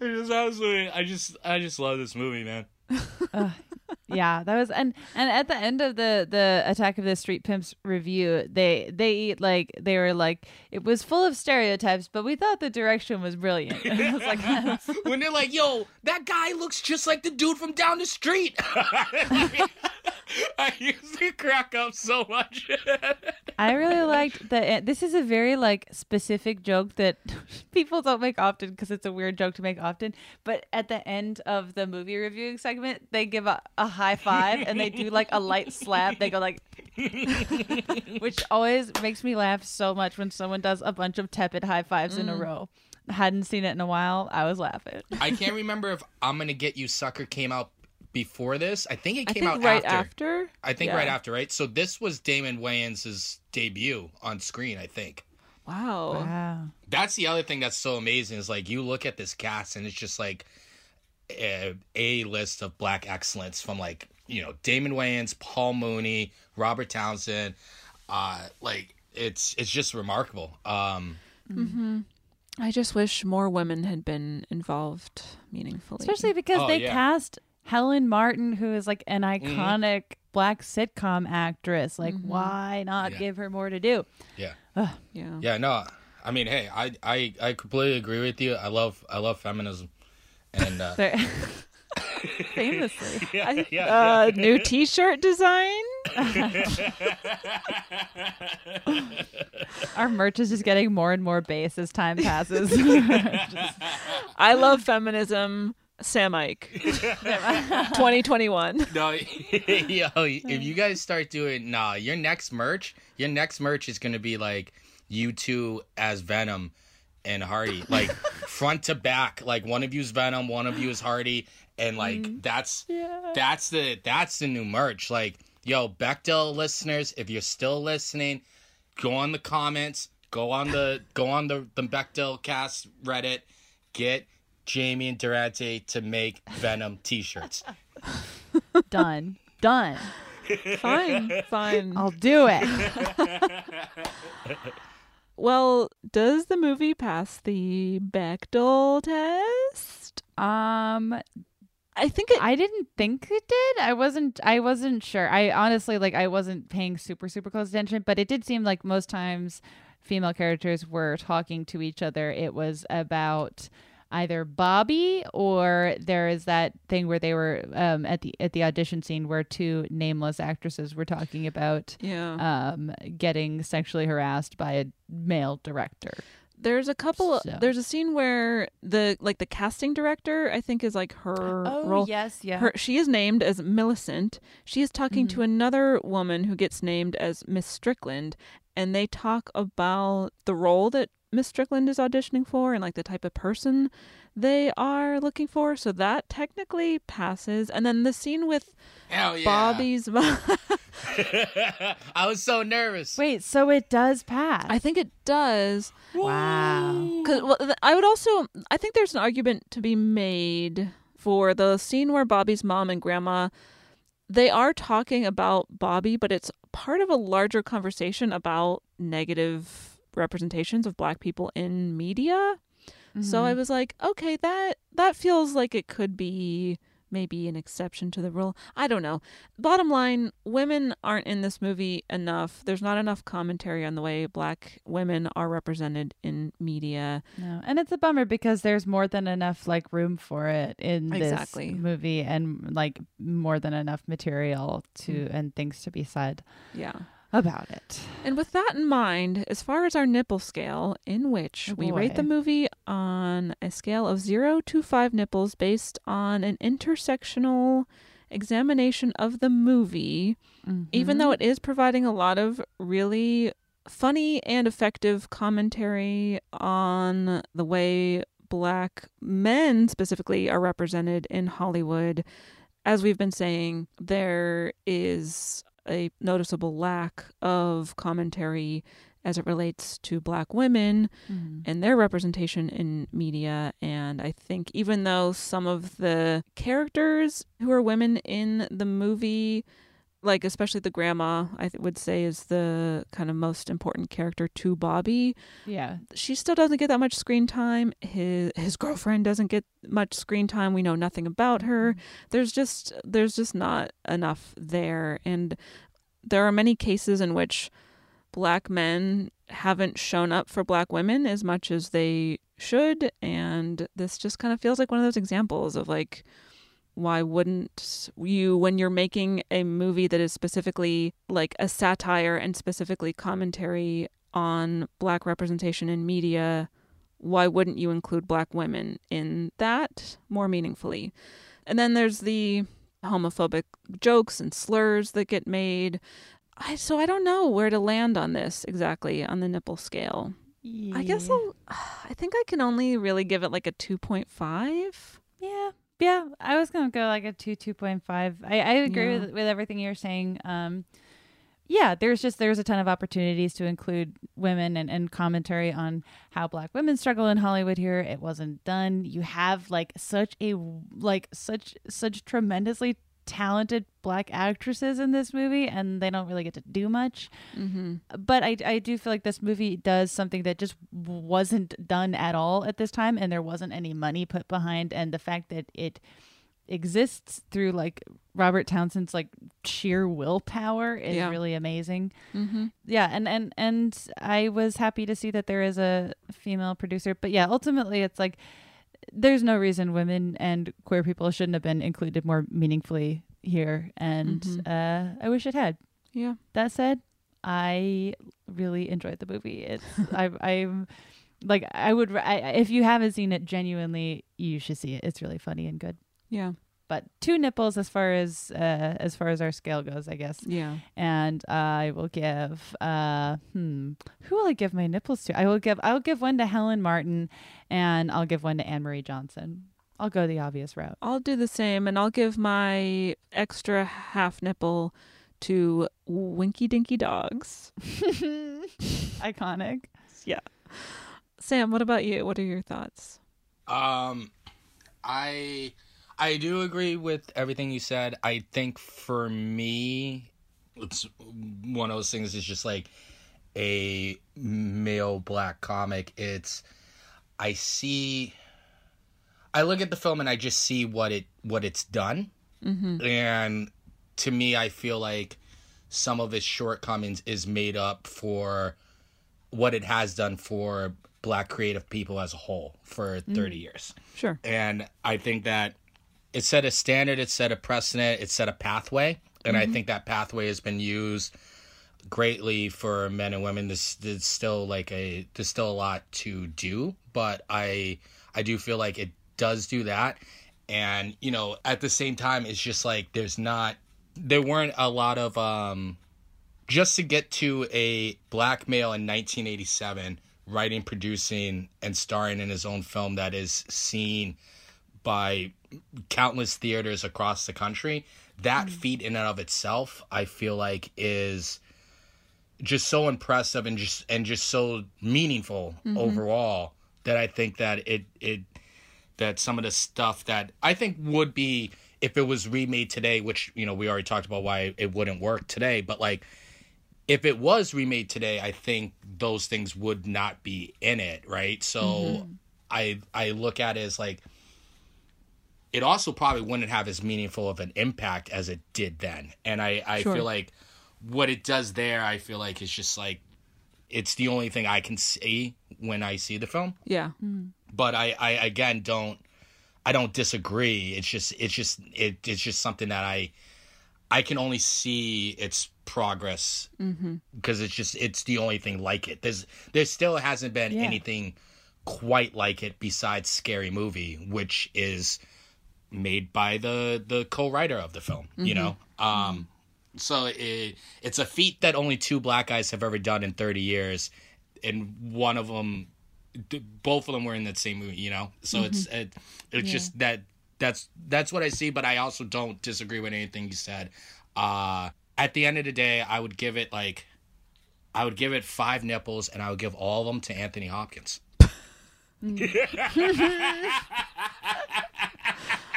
just, absolutely, I just I just love this movie, man. Yeah that was and and at the end of the the attack of the street pimps review they they eat like they were like it was full of stereotypes but we thought the direction was brilliant was like "That's- when they're like, "Yo, that guy looks just like the dude from down the street." I used to crack up so much. I really liked that. Eh, this is a very like specific joke that people don't make often because it's a weird joke to make often. But at the end of the movie reviewing segment, they give a, a high five and they do like a light slap. They go like, which always makes me laugh so much when someone does a bunch of tepid high fives in a Mm. row. Hadn't seen it in a while. I was laughing. I can't remember if "I'm Gonna Get You, Sucker" came out before this. I think it I came think out right after. after. I think Yeah. right after, right? So this was Damon Wayans' debut on screen. I think. Wow. Wow. That's the other thing that's so amazing is like you look at this cast and it's just like a, a list of black excellence from like you know Damon Wayans, Paul Mooney, Robert Townsend. Uh, like it's it's just remarkable. Um, hmm I just wish more women had been involved meaningfully. Especially because Oh, they yeah. cast Helen Martin, who is like an iconic black sitcom actress. Like, why not Yeah. give her more to do? yeah, Ugh. yeah. yeah. No, I mean, hey, I I I completely agree with you. I love I love feminism, and uh, They're- Famously. yeah, yeah, Uh, new T-shirt design. Our merch is just getting more and more base as time passes. I love feminism. Sam Ike. 2021. No, yo, if you guys start doing nah, your next merch, your next merch is gonna be like you two as Venom and Hardy, like front to back. Like one of you is Venom, one of you is Hardy, and like mm. that's that's the that's the new merch. Like yo, Bechdel listeners, if you're still listening, go on the comments, go on the go on the the Bechdel cast Reddit, get Jamie and Durante to make Venom t-shirts. Done. Done. Fine, fine. I'll do it. Well, does the movie pass the Bechdel test? Um, I think it. I didn't think it did. I wasn't. I wasn't sure. I honestly like. I wasn't paying super super close attention, but it did seem like most times female characters were talking to each other. It was about either Bobby or there is that thing where they were um, at the at the audition scene where two nameless actresses were talking about Yeah. um, getting sexually harassed by a male director. There's a couple. So- There's a scene where the like the casting director, I think, is like her Oh, role. yes, yeah. Her she is named as Millicent. She is talking Mm-hmm. to another woman who gets named as Miss Strickland, and they talk about the role that Miss Strickland is auditioning for and like the type of person they are looking for. So that technically passes. And then the scene with yeah. Bobby's mom. I was so nervous. Wait, so it does pass? I think it does. wow. Cause well, I would also I think there's an argument to be made for the scene where Bobby's mom and grandma they are talking about Bobby, but it's part of a larger conversation about negative representations of black people in media. So I was like, okay, that that feels like it could be maybe an exception to the rule. I don't know. Bottom line, women aren't in this movie enough. There's not enough commentary on the way black women are represented in media. No, and it's a bummer because there's more than enough like room for it in Exactly. this movie, and like more than enough material to Mm. and things to be said Yeah. About it. And with that in mind, as far as our nipple scale, in which Oh, we rate the movie on a scale of zero to five nipples based on an intersectional examination of the movie, even Mm-hmm. though it is providing a lot of really funny and effective commentary on the way black men specifically are represented in Hollywood. As we've been saying, there is a noticeable lack of commentary as it relates to black women Mm-hmm. and their representation in media. And I think even though some of the characters who are women in the movie, like especially the grandma, I th- would say is the kind of most important character to Bobby. Yeah. She still doesn't get that much screen time. His his girlfriend doesn't get much screen time. We know nothing about her. Mm-hmm. There's just there's just not enough there. And there are many cases in which black men haven't shown up for black women as much as they should and this just kind of feels like one of those examples of like why wouldn't you when you're making a movie that is specifically like a satire and specifically commentary on black representation in media why wouldn't you include black women in that more meaningfully and then there's the homophobic jokes and slurs that get made I, so I don't know where to land on this exactly on the nipple scale. I guess I'll, I think I can only really give it like a 2.5. Yeah. Yeah, I was gonna go like a two, two point five. I, I agree Yeah. with with everything you're saying. Um, yeah, there's just there's a ton of opportunities to include women and, and commentary on how black women struggle in Hollywood here. It wasn't done. You have like such a like such such tremendously talented black actresses in this movie and they don't really get to do much. Mm-hmm. But I I do feel like this movie does something that just wasn't done at all at this time and there wasn't any money put behind and the fact that it exists through like Robert Townsend's like sheer willpower is Yeah. really amazing. Mm-hmm. Yeah, and and and I was happy to see that there is a female producer, but yeah, ultimately it's like there's no reason women and queer people shouldn't have been included more meaningfully here and Mhm. uh I wish it had. Yeah. That said, I really enjoyed the movie. It's I I'm like I would I, if you haven't seen it genuinely you should see it. It's really funny and good. Yeah. But two nipples as far as uh as far as our scale goes, I guess. Yeah. And I will give uh hmm who will I give my nipples to? I will give I'll give one to Helen Martin and I'll give one to Anne Marie Johnson. I'll go the obvious route. I'll do the same and I'll give my extra half nipple to Winky Dinky Dogs. Iconic. Yeah. Sam, what about you? What are your thoughts? Um, I I do agree with everything you said. I think for me, it's one of those things. Is just like a male black comic. It's I see. I look at the film and I just see what it what it's done, Mm-hmm. and to me, I feel like some of its shortcomings is made up for what it has done for black creative people as a whole for 30 years. Sure. And I think that it set a standard, it set a precedent, it set a pathway. And I think that pathway has been used greatly for men and women. This there's still like a there's still a lot to do, but I I do feel like it does do that. And, you know, at the same time it's just like there's not there weren't a lot of um just to get to a black male in 1987 writing producing and starring in his own film that is seen by countless theaters across the country that mm. feat in and of itself i feel like is just so impressive and just and just so meaningful mm-hmm. overall that i think that it it that some of the stuff that i think would be if it was remade today which you know we already talked about why it wouldn't work today but like if it was remade today, I think those things would not be in it, right? So mm-hmm. I I look at it as like it also probably wouldn't have as meaningful of an impact as it did then. And I, I Sure. feel like what it does there, I feel like is just like it's the only thing I can see when I see the film. Yeah. Mm-hmm. But I, I again don't I don't disagree. It's just it's just it, it's just something that I I can only see its progress mm-hmm. because it's just it's the only thing like it. There's there still hasn't been Yeah. anything quite like it besides Scary Movie, which is made by the the co-writer of the film. You know, um, so it it's a feat that only two black guys have ever done in 30 years, and one of them, both of them were in that same movie. You know, so it's it, it's just that that's that's what I see. But I also don't disagree with anything you said. Uh, at the end of the day, I would give it like. I would give it five nipples, and I would give all of them to Anthony Hopkins.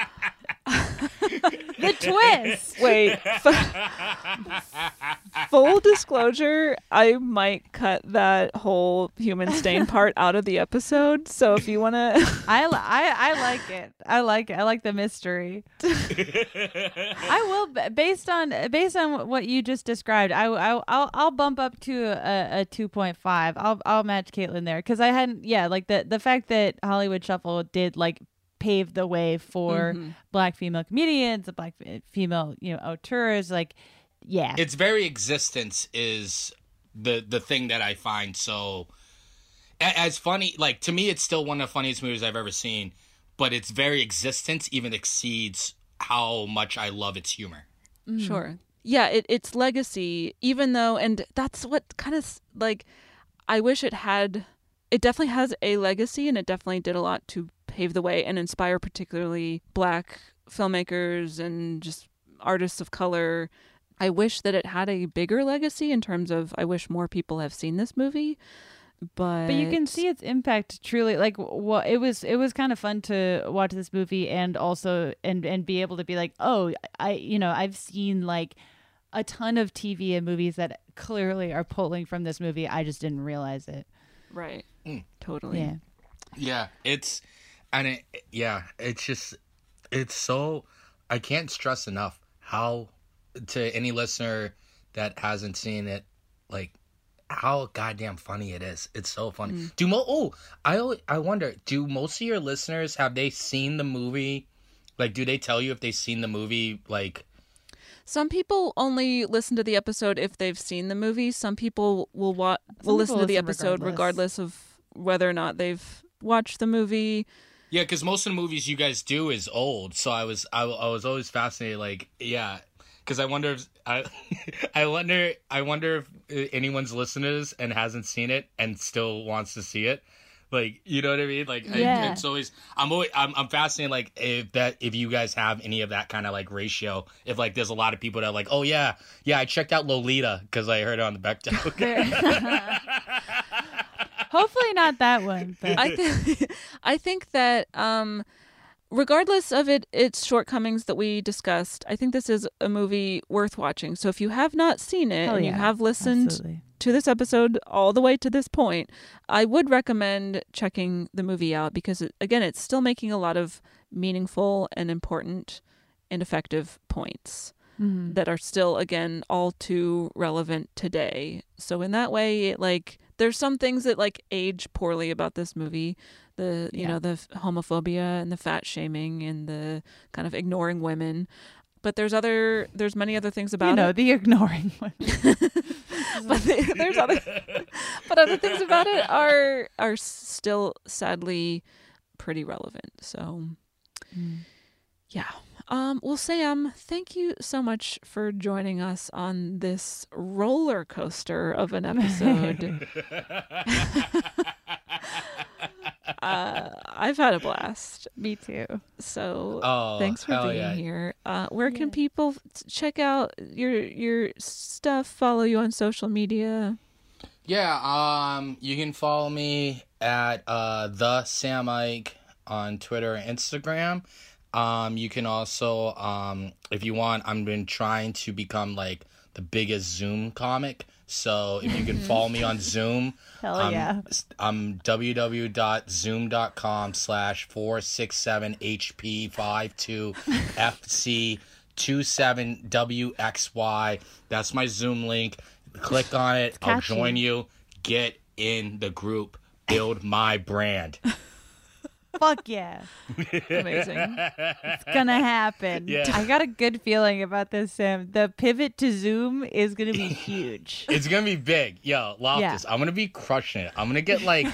The twist. Wait. Full disclosure, I might cut that whole human stain part out of the episode. So if you want to. I, I I like it. I like it. I like the mystery. I will based on based on what you just described. I I I'll, I'll bump up to a, a two point five. I'll I'll match Caitlin there because I hadn't. Yeah, like the the fact that Hollywood Shuffle did like pave the way for mm-hmm. black female comedians, the black female you know auteurs. Like, yeah, its very existence is the the thing that I find so as funny. Like to me, it's still one of the funniest movies I've ever seen. But its very existence even exceeds how much I love its humor. Mm-hmm. Sure. Yeah, it, its legacy, even though, and that's what kind of like, I wish it had, it definitely has a legacy and it definitely did a lot to pave the way and inspire particularly black filmmakers and just artists of color. I wish that it had a bigger legacy in terms of, I wish more people have seen this movie. But, but you can see its impact truly like what it was it was kind of fun to watch this movie and also and and be able to be like oh i you know i've seen like a ton of tv and movies that clearly are pulling from this movie i just didn't realize it Right. Hmm. Totally. yeah Yeah, it's and it yeah, it's just it's so I can't stress enough how to any listener that hasn't seen it like how goddamn funny it is. It's so funny. Mm. Do mo oh, I I wonder, do most of your listeners have they seen the movie? Like do they tell you if they've seen the movie like Some people only listen to the episode if they've seen the movie. Some people will wa- will Some listen to the episode regardless. regardless of whether or not they've watched the movie. Yeah, because most of the movies you guys do is old. So I was I, I was always fascinated. Like, yeah, because I wonder if I I wonder I wonder if anyone's listened to this and hasn't seen it and still wants to see it. Like, you know what I mean? Like, I- it's always I'm always I'm, I'm fascinated. Like, if that if you guys have any of that kind of like ratio, if like there's a lot of people that are like, oh yeah, yeah, I checked out Lolita because I heard it on the Bechdel. hopefully not that one but I think I think that um regardless of it its shortcomings that we discussed, I think this is a movie worth watching. So if you have not seen it Hell and you have listened absolutely. to this episode all the way to this point, I would recommend checking the movie out because it, again, it's still making a lot of meaningful and important and effective points Mhm. that are still again all too relevant today. So in that way, it like there's some things that like age poorly about this movie. The you Yeah. know the homophobia and the fat shaming and the kind of ignoring women. But there's other there's many other things about you know it. the ignoring one but the- there's other but other things about it are are still sadly pretty relevant. So mm. yeah. Um, well, Sam, thank you so much for joining us on this roller coaster of an episode. uh, I've had a blast. me too So Oh, thanks for being yeah. here. Uh, where can people check out your your stuff? Follow you on social media. Yeah, um, you can follow me at uh, the Sam Ike on Twitter and Instagram. Um, you can also, um, if you want, I've been trying to become like the biggest Zoom comic. So if you can follow me on Zoom, Hell I'm, yeah. I'm www.zoom.com slash 467HP52FC27WXY. That's my Zoom link. Click on it. I'll join you. Get in the group. Build my brand. Fuck yeah. Amazing. It's gonna happen. Yeah. I got a good feeling about this, Sam. The pivot to Zoom is gonna be huge. It's gonna be big. Yo, Loftus, I'm gonna be crushing it. I'm gonna get like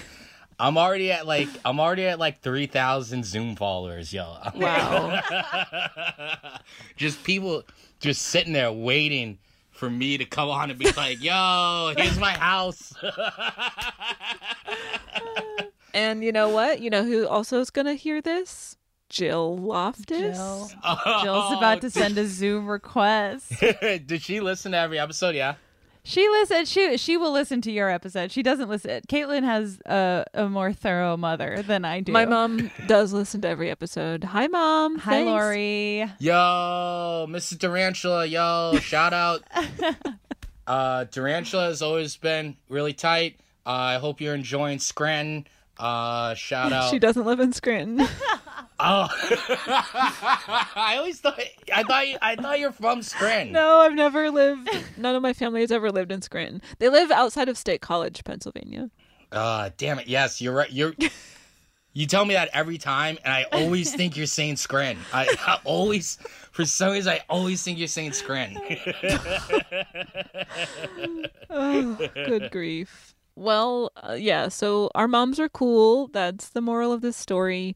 I'm already at like I'm already at like three thousand Zoom followers, yo. Wow. just people just sitting there waiting for me to come on and be like, yo, here's my house. and you know what? You know who also is going to hear this? Jill Loftus. Jill. Oh, Jill's about to send a Zoom request. Did she listen to every episode? Yeah. She listen. She she will listen to your episode. She doesn't listen. Caitlin has a, a more thorough mother than I do. My mom does listen to every episode. Hi, mom. Hi, Thanks. Lori. Yo, Mrs. Tarantula, yo, shout out. uh, Tarantula has always been really tight. Uh, I hope you're enjoying Scranton. Uh, shout out. She doesn't live in Scranton. Oh, I always thought I thought you, I thought you're from Scranton. no, I've never lived. None of my family has ever lived in Scranton. They live outside of State College, Pennsylvania. Uh, damn it. Yes, you're right. You're. You tell me that every time, and I always think you're saying Scranton. I, I always, for some reason, I always think you're saying Scranton. Oh, good grief. Well, uh, yeah, so our moms are cool. That's the moral of this story.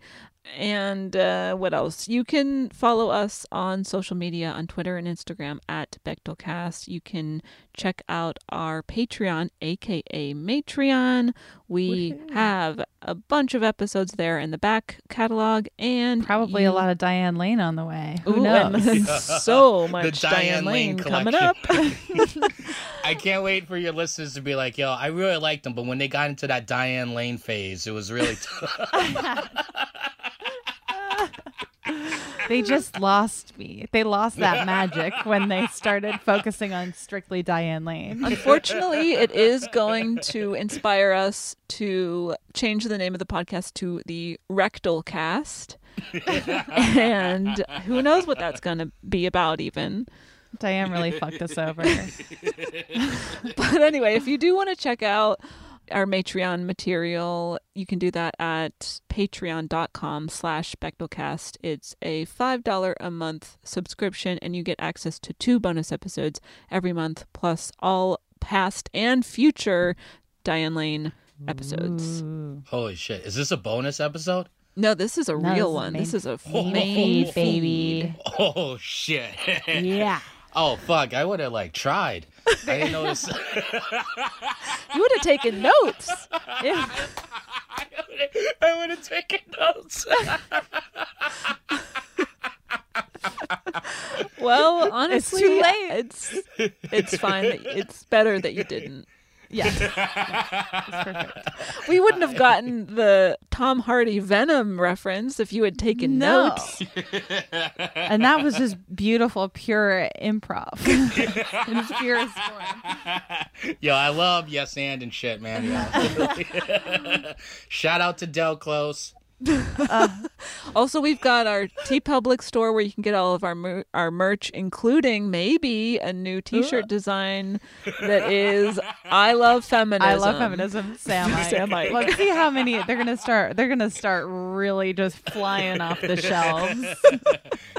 And uh, what else? You can follow us on social media on Twitter and Instagram at Bechdelcast. You can check out our Patreon, aka Matreon. We have a bunch of episodes there in the back catalog, and Probably a lot of Diane Lane on the way. Who Ooh, and knows? so much Diane Diane Lane Lane coming up. I can't wait for your listeners to be like, yo, I really liked them, but when they got into that Diane Lane phase, it was really tough. They just lost me. They lost that magic when they started focusing on strictly Diane Lane. Unfortunately, it is going to inspire us to change the name of the podcast to the Rectal Cast. and who knows what that's going to be about, even. Diane really fucked us over. But anyway, if you do want to check out our Matreon material, you can do that at patreon.com slash Bechdelcast. It's a $5 a month subscription, and you get access to two bonus episodes every month, plus all past and future Diane Lane episodes. Holy shit. Is this a bonus episode? No, this is a No, real this is one. main- This is a main main baby. Oh, shit. Yeah. Oh, fuck. I would have, like, tried. I didn't notice. You would have taken notes. Yeah. I would have taken notes. Well, honestly, too late. It's it's fine. It's better that you didn't. Yeah. It's perfect. We wouldn't have gotten the Tom Hardy Venom reference if you had taken No. notes. And that was just beautiful, pure improv in its purest form. Yo, I love Yes and and shit, man. Yeah. Shout out to Del Close. Also, we've got our TeePublic store where you can get all of our mer- our merch, including maybe a new T-shirt design that is "I love feminism." I love feminism, Sam. I- Sam Let's see how many they're gonna start. They're gonna start really just flying off the shelves.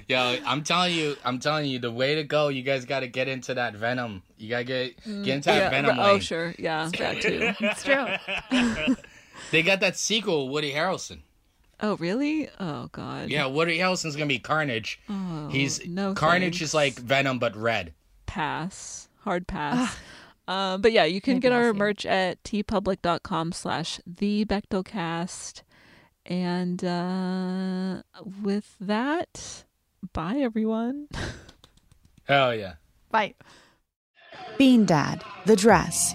Yo, I'm telling you, I'm telling you, the way to go. You guys got to get into that Venom. You gotta get mm. get into that Yeah, Venom oh, lane. sure, yeah, that too. It's true. They got that sequel, Woody Harrelson. Oh, really? Oh, God. Yeah, Woody Harrelson's gonna be Carnage. Oh, He's no Carnage thanks. is like Venom but red. pass hard pass um but yeah you can Maybe get I'll our see it. merch at teepublic.com slash the Bechdelcast. and uh with that bye everyone Hell yeah. Bye. Bean Dad, The Dress,